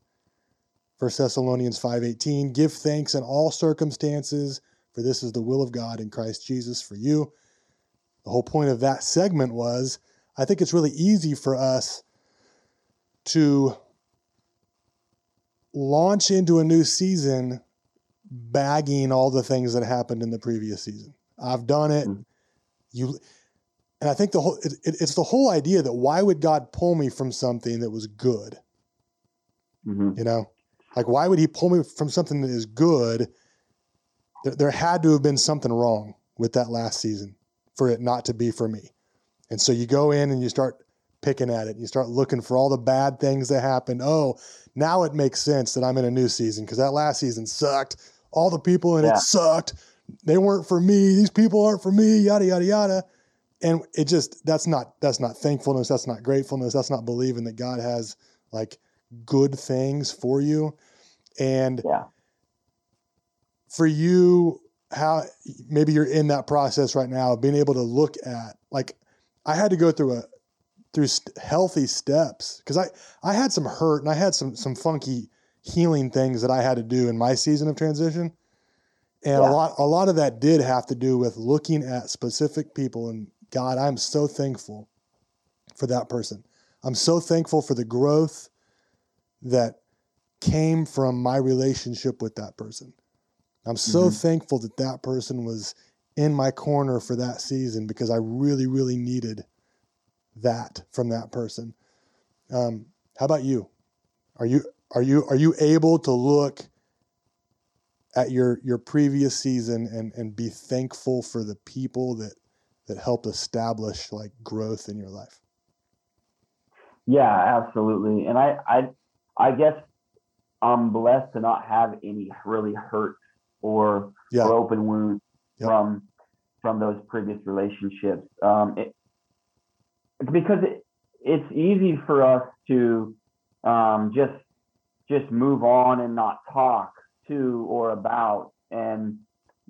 1 Thessalonians 5:18, give thanks in all circumstances, for this is the will of God in Christ Jesus for you. The whole point of that segment was I think it's really easy for us to launch into a new season bagging all the things that happened in the previous season. I've done it. Mhm. You and I think the whole it, it- it's the whole idea that why would God pull me from something that was good? hmm You know, like why would He pull me from something that is good? There, there had to have been something wrong with that last season for it not to be for me. And so you go in and you start picking at it. And you start looking for all the bad things that happened. Oh, now it makes sense that I'm in a new season because that last season sucked. All the people in Yeah. it sucked. They weren't for me. These people aren't for me. Yada yada yada. And it just that's not that's not thankfulness. That's not gratefulness. That's not believing that God has like good things for you. And Yeah. for you, how maybe you're in that process right now of being able to look at like I had to go through a through st- healthy steps because I I had some hurt and I had some some funky healing things that I had to do in my season of transition. And Yeah. a lot a lot of that did have to do with looking at specific people and God, I'm so thankful for that person. I'm so thankful for the growth that came from my relationship with that person. I'm so Mhm. thankful that that person was in my corner for that season because I really, really needed that from that person. Um, how about you? Are you are you are you able to look at your your previous season and and be thankful for the people that that helped establish like growth in your life? Yeah, absolutely. And I, I, I guess I'm blessed to not have any really hurt or, Yeah. or open wounds Yep. from from those previous relationships. Um, it, because it, it's easy for us to um, just just move on and not talk to or about and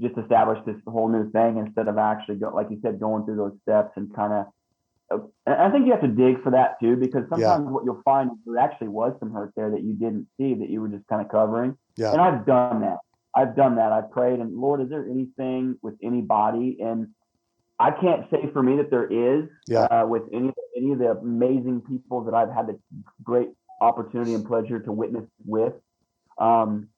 just establish this whole new thing instead of actually go, like you said, going through those steps and kind of and I think you have to dig for that too, because sometimes what you'll find is there actually was some hurt there that you didn't see that you were just kind of covering. Yeah. And I've done that. I've done that. I've prayed and Lord, is there anything with anybody? And I can't say for me that there is Yeah. uh, with any any of the amazing people that I've had the great opportunity and pleasure to witness with. Um,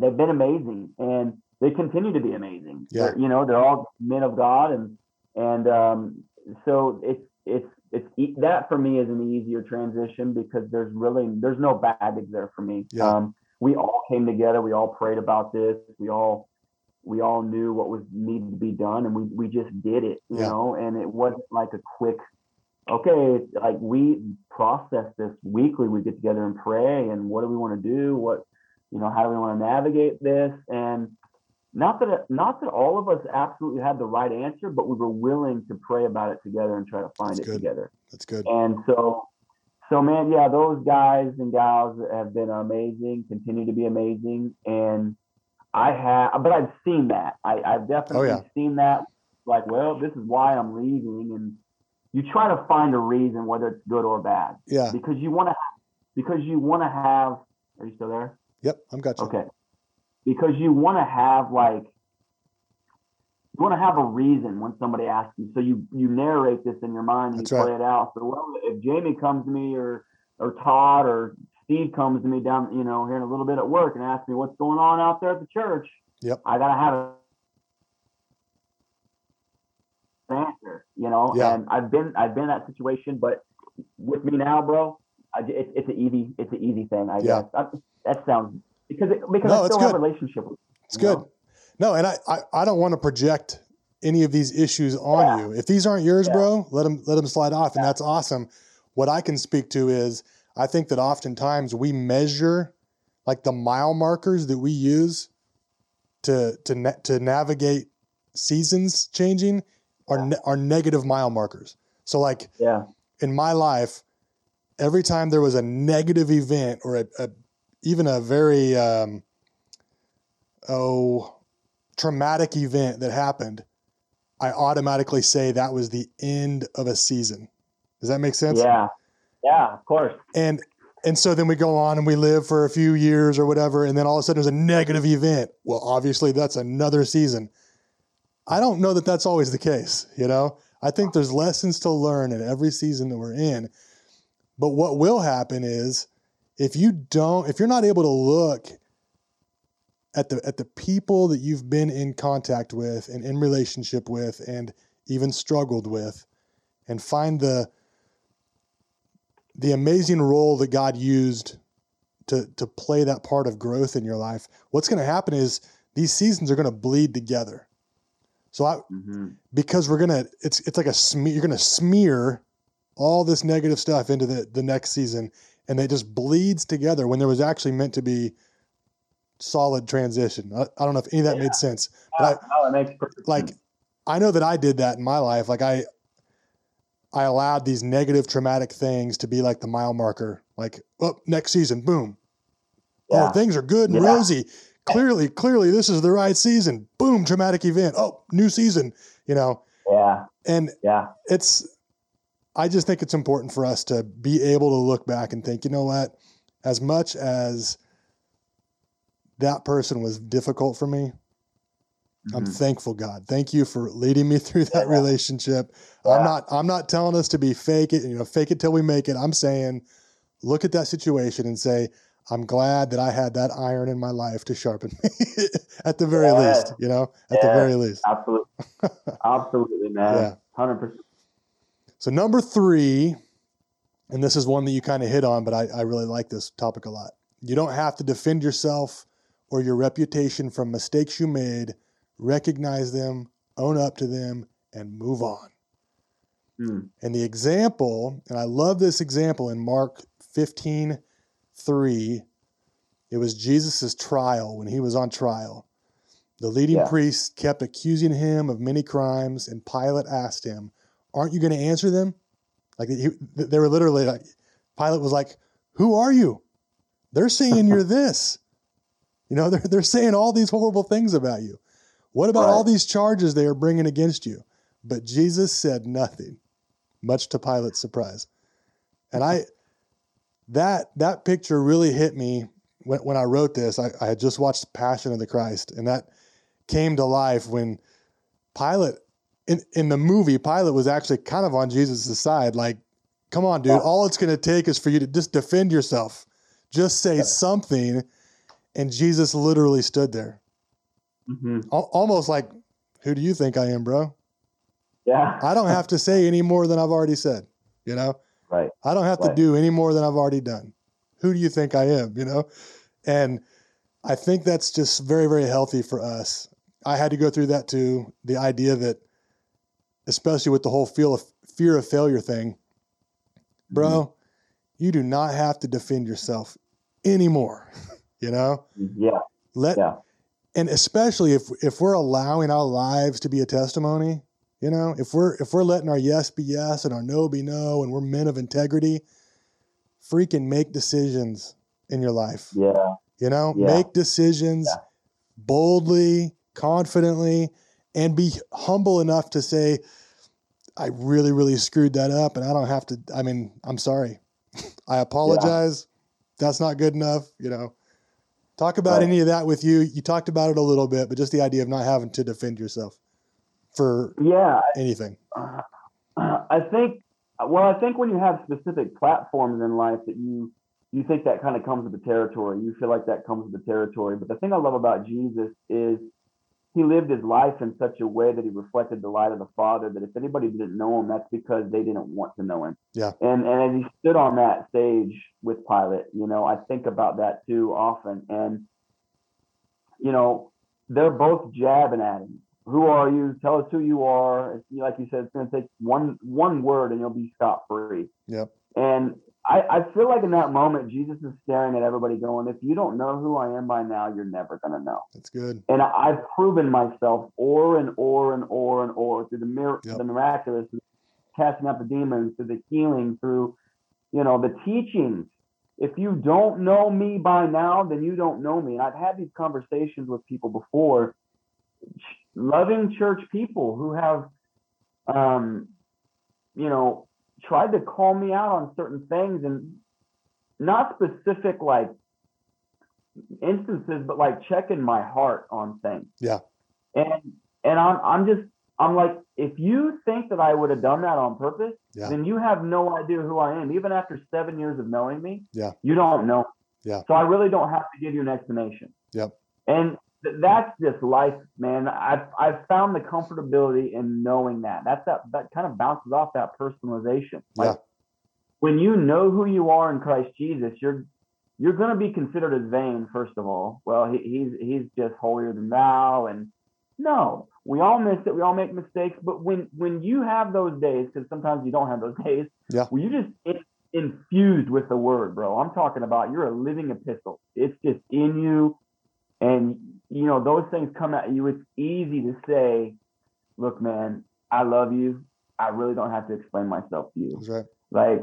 they've been amazing and they continue to be amazing. Yeah. They're, you know, they're all men of God and and um, so it's it's it's that for me is an easier transition because there's really there's no baggage there for me. Yeah. Um, we all came together. We all prayed about this. We all we all knew what was needed to be done, and we we just did it. You Yeah. know, and it wasn't like a quick. Okay, like we process this weekly. We get together and pray, and what do we want to do? What you know, how do we want to navigate this? And not that not that all of us absolutely had the right answer, but we were willing to pray about it together and try to find That's it good. together. That's good. And so, so man, yeah, those guys and gals have been amazing, continue to be amazing. And I have, but I've seen that. I, I've definitely Oh, yeah. seen that. Like, well, this is why I'm leaving. And you try to find a reason, whether it's good or bad, Yeah. because you want to, because you want to have, are you still there? Yep. I'm got you. Okay. Because you want to have like you want to have a reason when somebody asks you. So you you narrate this in your mind and That's you right. play it out. So well, if Jamie comes to me or or Todd or Steve comes to me down, you know, here in a little bit at work and asks me what's going on out there at the church, Yep. I gotta have an answer, you know. Yeah. And I've been I've been in that situation, but with me now, bro, I, it, it's an easy it's an easy thing. I Yeah. guess I, that sounds because it, because No, I it's still have a relationship with. It's you good. know? No, and I, I, I don't want to project any of these issues on Yeah. you. If these aren't yours, Yeah. bro, let them let them slide off, and that's awesome. What I can speak to is I think that oftentimes we measure like the mile markers that we use to to na- to navigate seasons changing are ne- are negative mile markers. So like Yeah. in my life, every time there was a negative event or a, a even a very um, oh traumatic event that happened, I automatically say that was the end of a season. Does that make sense? Yeah. Yeah. Of course. And and so then we go on and we live for a few years or whatever, and then all of a sudden there's a negative event. Well, obviously that's another season. I don't know that that's always the case. You know, I think there's lessons to learn in every season that we're in. But what will happen is if you don't, if you're not able to look at the at the people that you've been in contact with and in relationship with and even struggled with, and find the the amazing role that God used to to play that part of growth in your life, what's going to happen is these seasons are going to bleed together. So I hmm because we're gonna it's it's like a smear you're gonna smear all this negative stuff into the the next season and it just bleeds together when there was actually meant to be solid transition. I, I don't know if any of that Yeah. made sense, uh, but I, Oh, it makes perfect like sense. I know that I did that in my life. Like I I allowed these negative traumatic things to be like the mile marker. Like, oh, next season, boom. Oh, yeah. Oh, things are good and Yeah. rosy. Clearly, clearly this is the right season. Boom, traumatic event. Oh, new season, you know. Yeah. And Yeah. it's I just think it's important for us to be able to look back and think, you know what, as much as that person was difficult for me, mm-hmm. I'm thankful God. Thank you for leading me through that yeah. relationship. Yeah. I'm not I'm not telling us to be fake it, you know, fake it till we make it. I'm saying look at that situation and say, I'm glad that I had that iron in my life to sharpen me at the very yeah. least, you know, at the very least. Absolutely. absolutely, man. 100%. So number three, and this is one that you kind of hit on, but I, I really like this topic a lot. You don't have to defend yourself or your reputation from mistakes you made. Recognize them, own up to them, and move on. Hmm. And the example, and I love this example in Mark 15, 3, it was Jesus' trial when he was on trial. The leading Yeah. priests kept accusing him of many crimes, and Pilate asked him, Aren't you going to answer them? Like he, they were literally like, Pilate was like, Who are you? They're saying you're this. You know, they're, they're saying all these horrible things about you. What about all these charges they are bringing against you? But Jesus said nothing, much to Pilate's surprise. And I, that that picture really hit me when, when I wrote this. I, I had just watched Passion of the Christ, and that came to life when Pilate, in, in the movie, Pilate was actually kind of on Jesus' side. Like, come on, dude, Yeah. all it's going to take is for you to just defend yourself, just say Yeah. something. And Jesus literally stood there, hmm al- almost like, Who do you think I am, bro? Yeah. I don't have to say any more than I've already said. You know, Right. I don't have to do any more than I've already done. Who do you think I am? You know, and I think that's just very, very healthy for us. I had to go through that too. The idea that, especially with the whole feel of fear of failure thing, bro, Mm-hmm. you do not have to defend yourself anymore. you know, Yeah. let Yeah. and especially if if we're allowing our lives to be a testimony you know if we're if we're letting our yes be yes and our no be no and we're men of integrity freaking make decisions in your life Yeah. you know Yeah. make decisions Yeah. boldly confidently and be humble enough to say i really really screwed that up and i don't have to i mean i'm sorry i apologize that's not good enough you know talk about Right. any of that with you you talked about it a little bit but just the idea of not having to defend yourself for Yeah. anything Uh, I think, well, I think when you have specific platforms in life that you you think that kind of comes with the territory. You feel like that comes with the territory. But the thing I love about Jesus is he lived his life in such a way that he reflected the light of the Father. That if anybody didn't know him, that's because they didn't want to know him. Yeah. And and as he stood on that stage with Pilate, you know, I think about that too often. And you know, they're both jabbing at him. Who are you? Tell us who you are. Like you said, it's going to take one one word and you'll be scot free. yep And I, I feel like in that moment, Jesus is staring at everybody, going, "If you don't know who I am by now, you're never going to know." that's good And I, I've proven myself o'er and o'er and o'er and o'er through the mir- Yep. the miraculous, casting out the demons, through the healing, through you know the teachings. If you don't know me by now, then you don't know me. And I've had these conversations with people before, ch- loving church people who have, um, you know, tried to call me out on certain things and not specific like instances, but like checking my heart on things. Yeah. And and I'm I'm just I'm like, if you think that I would have done that on purpose, Yeah. then you have no idea who I am. Even after seven years of knowing me, Yeah. you don't know. Yeah. So I really don't have to give you an explanation. Yep. And that's just life, man. I've I've found the comfortability in knowing that. That's that that kind of bounces off that personalization. Like Yeah. when you know who you are in Christ Jesus, you're you're going to be considered as vain, first of all. Well, he, he's he's just holier than thou, and no, we all miss it. We all make mistakes. But when when you have those days, because sometimes you don't have those days, Yeah. Well, you just in, infused with the word, bro. I'm talking about you're a living epistle. It's just in you, and you know those things come at you. It's easy to say, "Look, man, I love you. I really don't have to explain myself to you." right like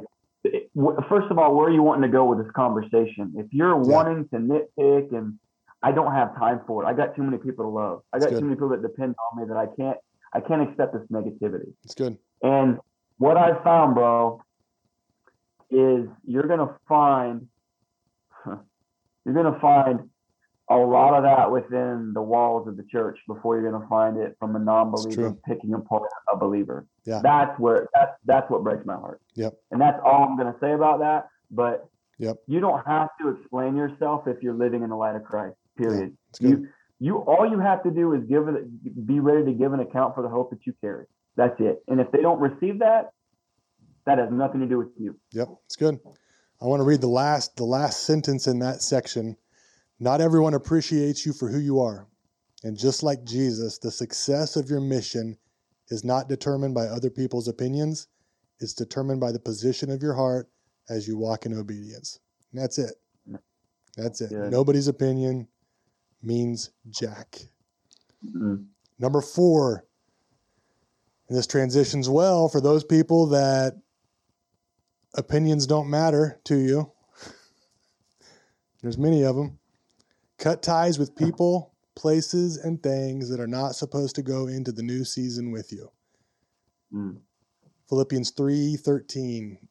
first of all where are you wanting to go with this conversation if you're Yeah. wanting to nitpick and i don't have time for it i got too many people to love i got too many people that depend on me that i can't i can't accept this negativity it's good and what i found bro is you're gonna find you're gonna find a lot of that within the walls of the church before you're gonna find it from a non-believer picking apart a believer Yeah. that's where that's that's what breaks my heart Yep. and that's all I'm going to say about that. But Yep. You don't have to explain yourself if you're living in the light of Christ. Period. Good. you you all you have to do is give it be ready to give an account for the hope that you carry. That's it. And if they don't receive that, that has nothing to do with you. Yep, it's good. I want to read the last the last sentence in that section. Not everyone appreciates you for who you are. And just like Jesus, the success of your mission is not determined by other people's opinions. It's determined by the position of your heart as you walk in obedience. And that's it. That's it. Nobody's opinion means jack. Mm. Number four, and this transitions well for those people that opinions don't matter to you. There's many of them. Cut ties with people, places, and things that are not supposed to go into the new season with you. Mm. Philippians 3:13.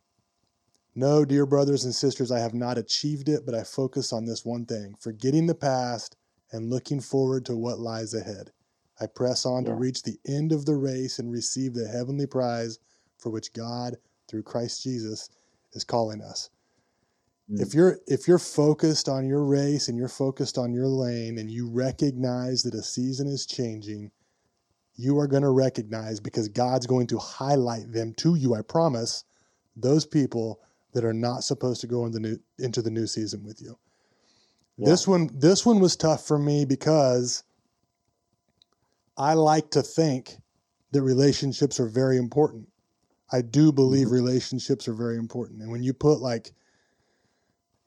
No, dear brothers and sisters, I have not achieved it, but I focus on this one thing, forgetting the past and looking forward to what lies ahead. I press on to reach the end of the race and receive the heavenly prize for which God, through Christ Jesus, is calling us. Mm. If you're if you're focused on your race and you're focused on your lane and you recognize that a season is changing, you are going to recognize because God's going to highlight them to you, I promise, those people that are not supposed to go in the new, into the new season with you. Yeah. This one this one was tough for me because I like to think that relationships are very important. I do believe relationships are very important. And when you put like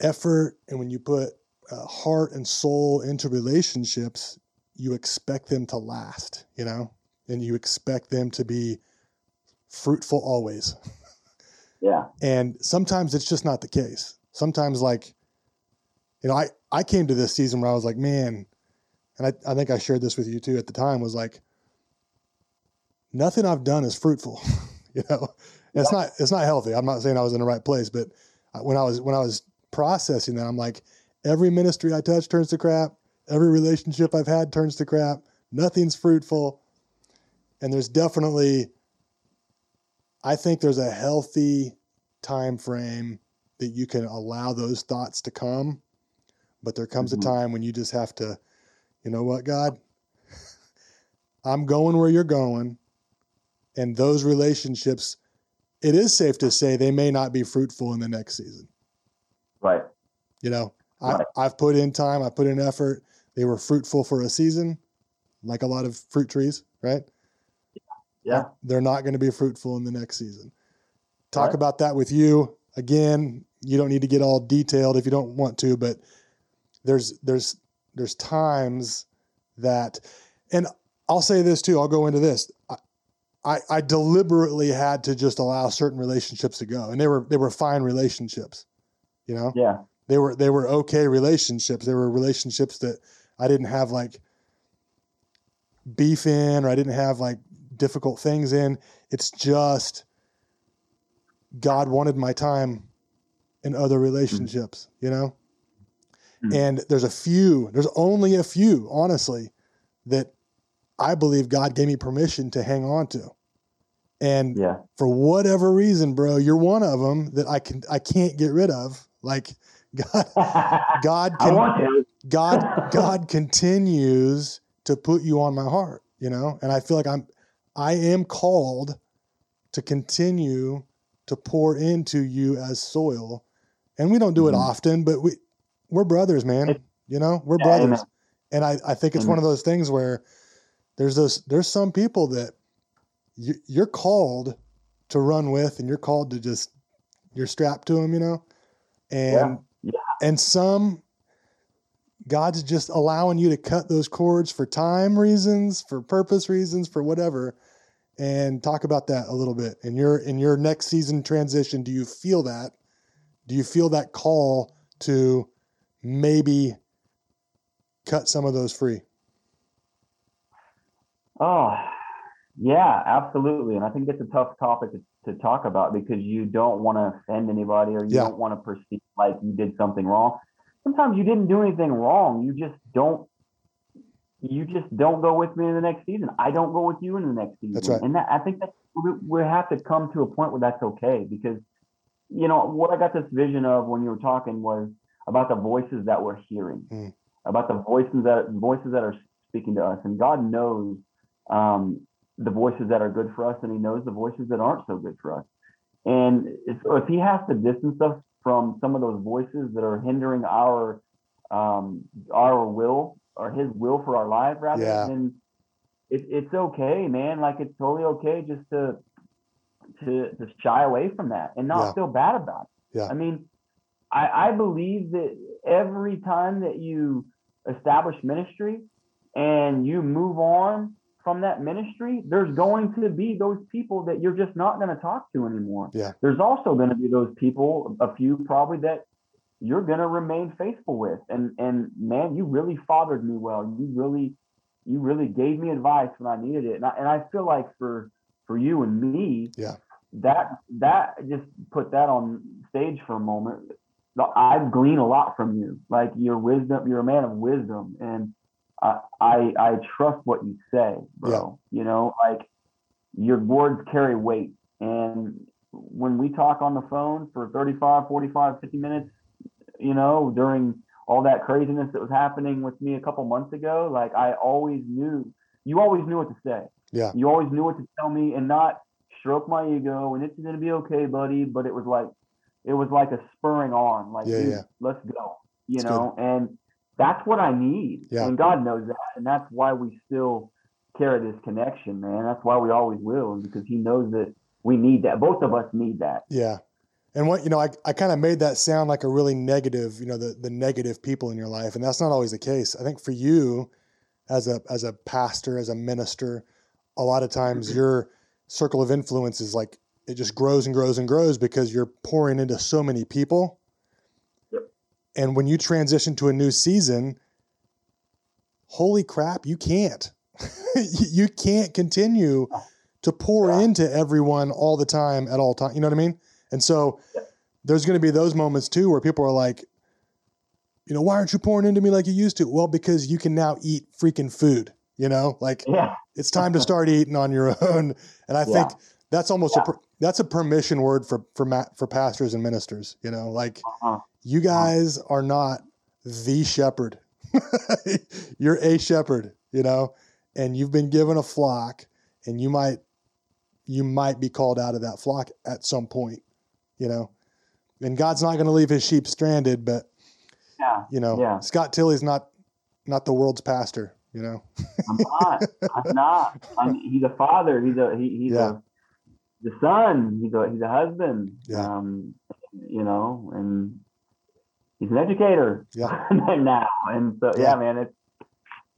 effort and when you put uh, heart and soul into relationships, you expect them to last, you know, and you expect them to be fruitful always. Yeah. And sometimes it's just not the case. Sometimes, like, you know, I, I came to this season where I was like, man, and I, I think I shared this with you too at the time was like, nothing I've done is fruitful. you know, And it's not, it's not healthy. I'm not saying I was in the right place, but when I was, when I was processing that, I'm like, every ministry I touch turns to crap. Every relationship I've had turns to crap. Nothing's fruitful. And there's definitely, I think there's a healthy time frame that you can allow those thoughts to come. But there comes Mhm. a time when you just have to, you know what, God, I'm going where you're going. And those relationships, it is safe to say they may not be fruitful in the next season. Right. You know, I, Right. I've put in time, I put in effort. They were fruitful for a season, like a lot of fruit trees, right? Yeah. They're not going to be fruitful in the next season. Talk Right. about that with you. Again, you don't need to get all detailed if you don't want to, but there's there's there's times that and I'll say this too, I'll go into this. I, I, I deliberately had to just allow certain relationships to go. And they were they were fine relationships. You know? Yeah. they were they were okay relationships. They were relationships that I didn't have like beef in or I didn't have like difficult things in. It's just God wanted my time in other relationships, you know? Mm. And there's a few, there's only a few, honestly, that I believe God gave me permission to hang on to. And Yeah. for whatever reason, bro, you're one of them that I can I can't get rid of. Like God God I can want to. God God continues to put you on my heart, you know? And I feel like I'm I am called to continue to pour into you as soil. And we don't do it Mhm. often, but we we're brothers, man. It- You know, we're Yeah, brothers. amen. And I, I think it's Amen. one of those things where there's those there's some people that you, you're called to run with and you're called to just you're strapped to them, you know? And Yeah. and some God's just allowing you to cut those cords for time reasons, for purpose reasons, for whatever. And talk about that a little bit. In your in your next season transition, do you feel that? Do you feel that call to maybe cut some of those free? Oh, yeah, absolutely. And I think it's a tough topic to, to talk about because you don't want to offend anybody or you Yeah. don't want to perceive like you did something wrong. Sometimes you didn't do anything wrong. You just don't. You just don't go with me in the next season. I don't go with you in the next season. That's right. And that, I think that we, we have to come to a point where that's okay because you know, what I got this vision of when you were talking was about the voices that we're hearing, Mm. about the voices that voices that are speaking to us, and God knows um, the voices that are good for us, and He knows the voices that aren't so good for us. And if, if He has to distance us from some of those voices that are hindering our um, our will or His will for our life, rather, Yeah. then it, it's okay, man. Like it's totally okay just to to to shy away from that and not Yeah. feel bad about it. Yeah. I mean, I, I believe that every time that you establish ministry and you move on from that ministry, there's going to be those people that you're just not going to talk to anymore. Yeah. There's also going to be those people, a few probably that you're going to remain faithful with. And and man, you really fathered me well. You really you really gave me advice when I needed it. And I, and I feel like for for you and me, Yeah. that that just put that on stage for a moment. I glean a lot from you, like your wisdom. You're a man of wisdom, and I I, I trust what you say, bro. You know, like your words carry weight, and when we talk on the phone for 35, 45, 50 minutes, you know, during all that craziness that was happening with me a couple months ago, like I always knew, you always knew what to say. Yeah. You always knew what to tell me and not stroke my ego and it's gonna be okay, buddy. But it was like it was like a spurring on, like Yeah, yeah. let's go. You That's know, and that's what I need. Yeah. And God knows that. And that's why we still carry this connection, man. That's why we always will, and because he knows that we need that. Both of us need that. Yeah. And what, you know, I, I kind of made that sound like a really negative, you know, the, the negative people in your life. And that's not always the case. I think for you as a, as a pastor, as a minister, a lot of times your circle of influence is like, it just grows and grows and grows because you're pouring into so many people. And when you transition to a new season, holy crap, you can't. you can't continue to pour Yeah. into everyone all the time at all time. You know what I mean? And so there's going to be those moments too where people are like, you know, why aren't you pouring into me like you used to? Well, because you can now eat freaking food. You know, like Yeah. it's time to start eating on your own. And I think that's almost a per, that's a permission word for for ma- for pastors and ministers. You know, like Uh-huh. you guys are not the shepherd. You're a shepherd, you know, and you've been given a flock, and you might you might be called out of that flock at some point, you know. And God's not going to leave His sheep stranded, but Yeah. you know, Yeah. Scott Tilley's not not the world's pastor, you know. I'm not. I'm not. I'm, he's a father. He's a he, he's Yeah. a the son. He's a he's a husband. Yeah. Um, you know, and he's an educator. Yeah. now, and so yeah, Yeah. man, it's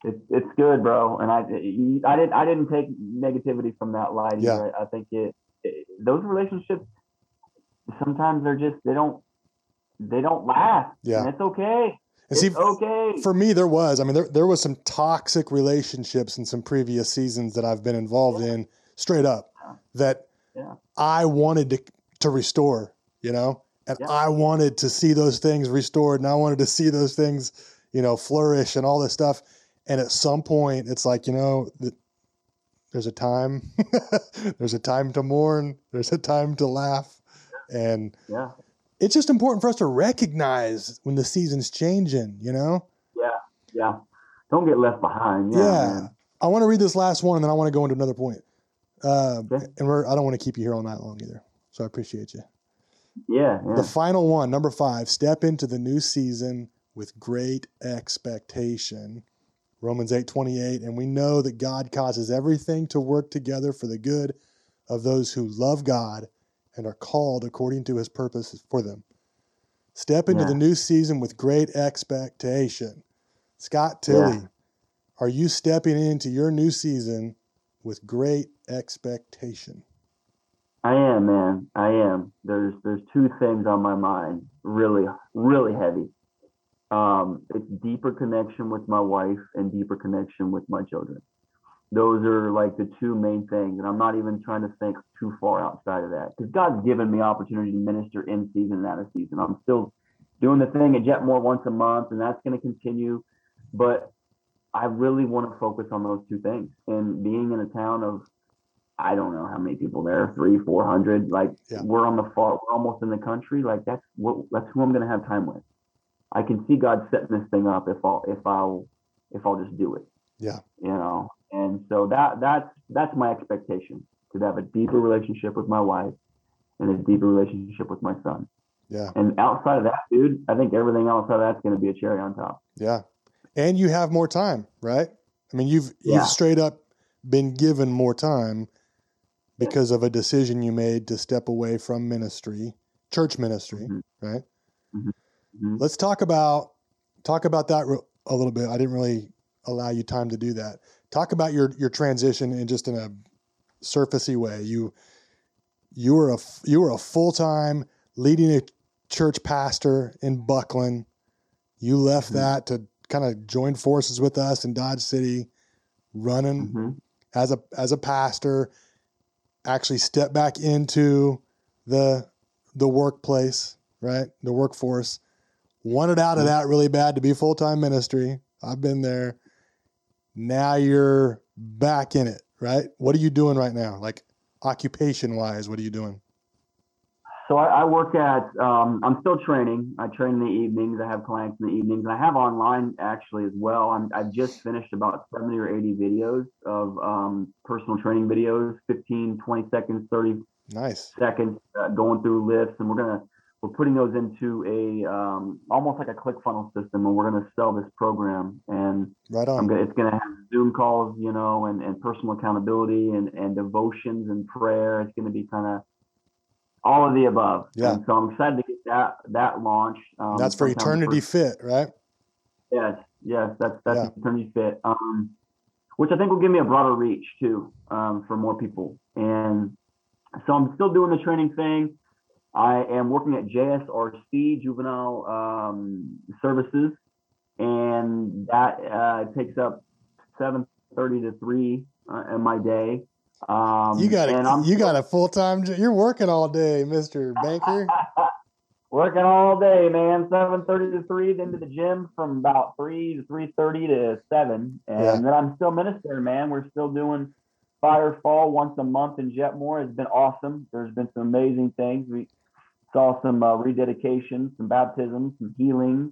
it's it's good, bro. And I I didn't I didn't take negativity from that light. Yeah. either. I, think it, it those relationships sometimes they're just they don't they don't last. Yeah. And it's okay. And It's okay. for me there was i mean there, there was some toxic relationships in some previous seasons that i've been involved in straight up that Yeah. i wanted to to restore you know and Yeah. i wanted to see those things restored and i wanted to see those things you know flourish and all this stuff and at some point it's like you know th- there's a time there's a time to mourn there's a time to laugh and yeah. it's just important for us to recognize when the season's changing you know Yeah. Yeah. Don't get left behind. Yeah. Yeah. I want to read this last one and then I want to go into another point. Uh. And we're, I don't want to keep you here all night long either. So I appreciate you. Yeah. yeah. The final one, number five, step into the new season with great expectation. Romans 8 28. And we know that God causes everything to work together for the good of those who love God and are called according to his purpose for them. Step into Yeah. the new season with great expectation. Scott Tilley, Yeah. are you stepping into your new season with great expectation? I am, man. I am. There's there's two things on my mind, really, really heavy. Um, it's deeper connection with my wife and deeper connection with my children. Those are like the two main things, and I'm not even trying to think too far outside of that because God's given me opportunity to minister in season and out of season. I'm still doing the thing at Jetmore once a month, and that's going to continue. But I really want to focus on those two things. And being in a town of I don't know how many people there, three, four hundred. Like Yeah. we're on the far, we're almost in the country. Like that's what that's who I'm gonna have time with. I can see God setting this thing up if I'll if I'll if I'll just do it. Yeah. You know, and so that that's that's my expectation to have a deeper relationship with my wife and a deeper relationship with my son. Yeah. And outside of that, dude, I think everything outside of that's going to be a cherry on top. Yeah. And you have more time, right? I mean, you've Yeah. you've straight up been given more time because of a decision you made to step away from ministry, church ministry, Mhm. right? Mhm. Let's talk about talk about that a little bit. I didn't really allow you time to do that. Talk about your your transition in just in a surfacey way. You you were a you were a full time leading a church pastor in Bucklin. You left Mhm. that to kind of joined forces with us in Dodge City, running Mhm. as a as a pastor. Actually, step back into the the workplace, right? The workforce. Wanted out of Mhm. that really bad to be full time ministry. I've been there. Now you're back in it, right? What are you doing right now? Like occupation wise, what are you doing? So I, I work at. Um, I'm still training. I train in the evenings. I have clients in the evenings. And I have online actually as well. I'm, I've just finished about 70 or 80 videos of um, personal training videos, 15, 20 seconds, 30 Nice. seconds, uh, going through lifts, and we're gonna we're putting those into a um, almost like a click funnel system, and we're gonna sell this program. And Right I'm on. gonna, it's gonna have Zoom calls, you know, and, and personal accountability and, and devotions and prayer. It's gonna be kind of all of the above. Yeah. And so I'm excited to get that that launched. Um, That's for eternity fit, right? Yes, yes, that's that's Yeah. eternity fit. Um, which I think will give me a broader reach too, um, for more people. And so I'm still doing the training thing. I am working at JSRC Juvenile um, Services, and that uh, takes up 7:30 to 3 uh, in my day. Um, You got a you got a full time. You're working all day, Mister Banker. Working all day, man. Seven thirty to three, then to the gym from about three to three thirty to seven, and Yeah. then I'm still ministering, man. We're still doing Fire Fall once a month in Jetmore. It's been awesome. There's been some amazing things. We saw some uh, rededications, some baptisms, some healing.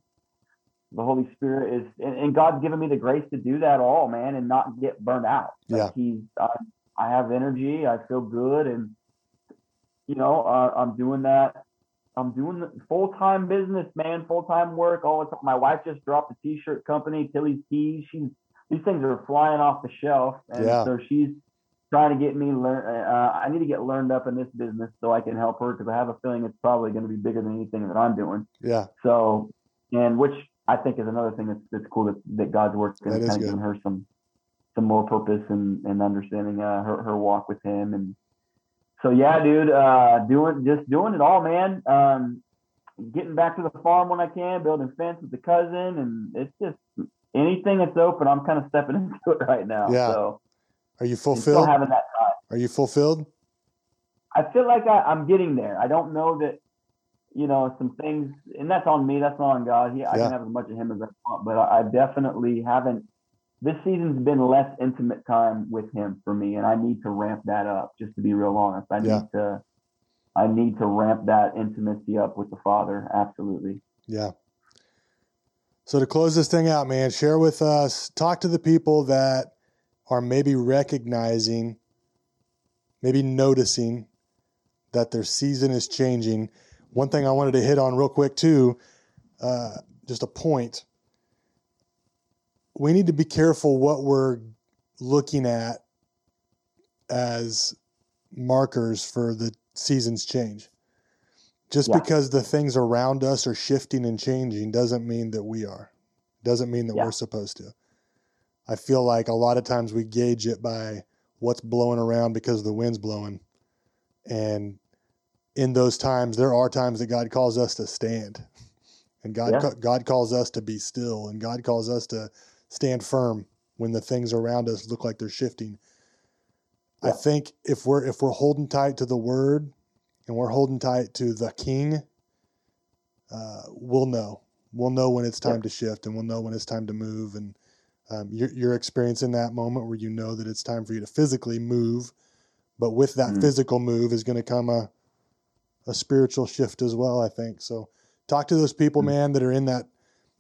The Holy Spirit is, and, and God's given me the grace to do that all, man, and not get burnt out. Like Yeah. He's, I, I have energy. I feel good, and you know, uh, I'm doing that I'm doing full time business, man, full time work. All the time. My wife just dropped a t shirt company, Tilley's Tees. She's these things are flying off the shelf, and Yeah. so she's trying to get me learn. Uh, I need to get learned up in this business so I can help her because I have a feeling it's probably going to be bigger than anything that I'm doing. Yeah, So, and which I think is another thing that's that's cool that, that God's working That and is kind of giving her some some more purpose and and understanding uh, her her walk with Him and so yeah, dude, uh, doing just doing it all, man. Um, getting back to the farm when I can, building fence with the cousin, and it's just anything that's open. I'm kind of stepping into it right now. Yeah. So are you and still fulfilled? having that time. Are you fulfilled? I feel like I, I'm getting there. I don't know that, you know, some things, and that's on me. That's not on God. He, I Yeah. can have as much of Him as I want, but I, I definitely haven't. This season's been less intimate time with Him for me, and I need to ramp that up. Just to be real honest, I Yeah. need to. I need to ramp that intimacy up with the Father. Absolutely. Yeah. So to close this thing out, man, share with us, talk to the people that are maybe recognizing, maybe noticing that their season is changing. One thing I wanted to hit on real quick too, uh, just a point. We need to be careful what we're looking at as markers for the season's change. Just Yeah. because the things around us are shifting and changing doesn't mean that we are. Doesn't mean that Yeah. we're supposed to. I feel like a lot of times we gauge it by what's blowing around because the wind's blowing. And in those times, there are times that God calls us to stand. And God Yeah. God calls us to be still and God calls us to stand firm when the things around us look like they're shifting. I think if we're if we're holding tight to the word and we're holding tight to the king, uh, we'll know. We'll know when it's time Yeah. to shift and we'll know when it's time to move. And um, you're, you're experiencing that moment where you know that it's time for you to physically move, but with that Mhm. physical move is going to come a a spiritual shift as well. I think so. Talk to those people, Mhm. man, that are in that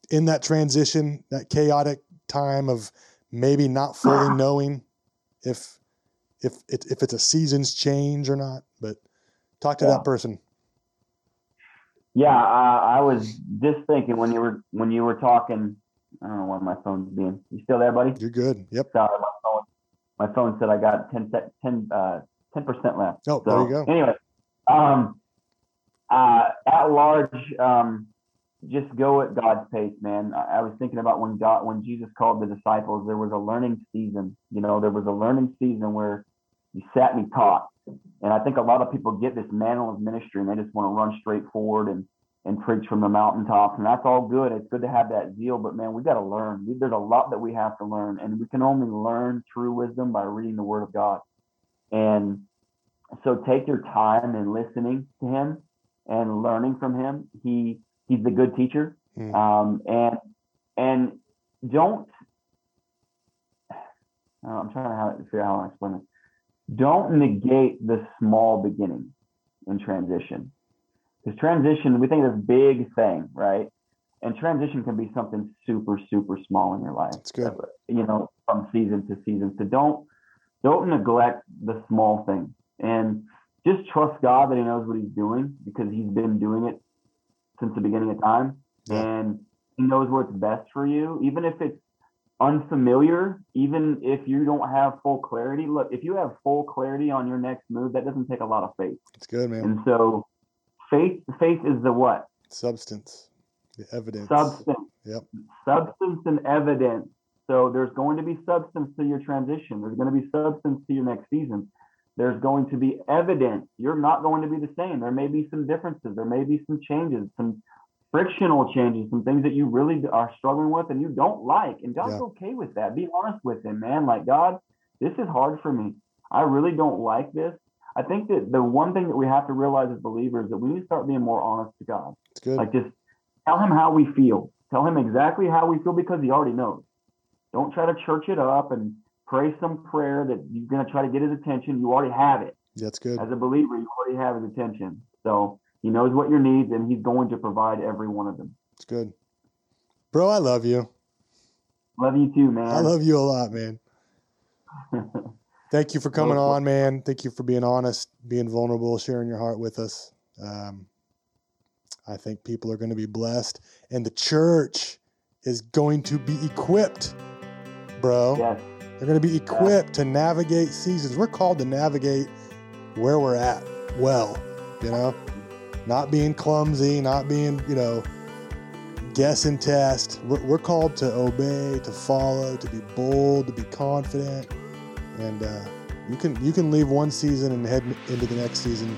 in that transition, that chaotic time of maybe not fully knowing if if it, if it's a season's change or not. But talk to Yeah. that person. Yeah, I, I was just thinking when you were when you were talking. I don't know why my phone's being. You still there, buddy? You're good. Yep. Sorry, my phone. My phone said I got 10 sec- 10 uh, 10% left. Oh, So there you go. anyway, um, uh, at large, um, just go at God's pace, man. I, I was thinking about when God, when Jesus called the disciples, there was a learning season. You know, there was a learning season where you sat and he taught. And I think a lot of people get this mantle of ministry and they just want to run straight forward and and preach from the mountaintops, and that's all good. It's good to have that zeal, but man, we got to learn. We, there's a lot that we have to learn, and we can only learn true wisdom by reading the Word of God. And so, take your time in listening to Him and learning from Him. He He's the good teacher, Mm. um, and and don't. uh, I'm trying to how, figure out how to explain this. Don't negate the small beginning in transition because transition we think of this big thing right and transition can be something super super small in your life That's good. you know from season to season so don't don't neglect the small thing. and just trust god that he knows what he's doing because he's been doing it since the beginning of time Yeah. and he knows what's best for you even if it's unfamiliar even if you don't have full clarity look if you have full clarity on your next move that doesn't take a lot of faith It's good, man. and so faith faith is the what? Substance, the evidence. Substance. Yep. Substance and evidence. So there's going to be substance to your transition. There's going to be substance to your next season. There's going to be evidence. You're not going to be the same. There may be some differences. There may be some changes, some frictional changes, some things that you really are struggling with and you don't like. And God's Yeah. okay with that. Be honest with him, man. Like, God, this is hard for me. I really don't like this. I think that the one thing that we have to realize as believers is that we need to start being more honest to God. It's good. Like just tell him how we feel. Tell him exactly how we feel because he already knows. Don't try to church it up and pray some prayer that you're going to try to get his attention. You already have it. That's good. As a believer, you already have his attention. So he knows what your needs and he's going to provide every one of them. It's good. Bro, I love you. Love you too, man. I love you a lot, man. Thank you for coming on, man. Thank you for being honest, being vulnerable, sharing your heart with us. Um, I think people are going to be blessed, and the church is going to be equipped, bro. yes. They're going to be equipped to navigate seasons. We're called to navigate where we're at well, you know, not being clumsy, not being, you know, guess and test. We're, we're called to obey, to follow, to be bold, to be confident, and uh, you can you can leave one season and head into the next season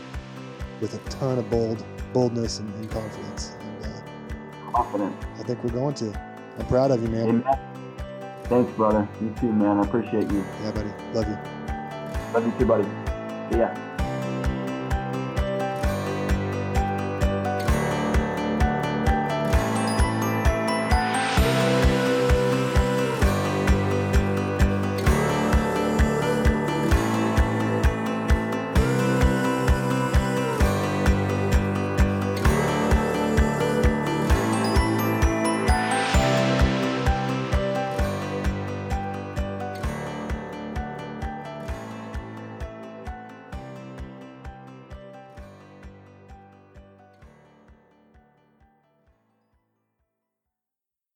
with a ton of bold boldness and, and confidence. And uh, Confident. I think we're going to. I'm proud of you, man. Amen. Thanks, brother. You too, man. I appreciate you. Yeah, buddy. Love you. Love you too, buddy. See ya.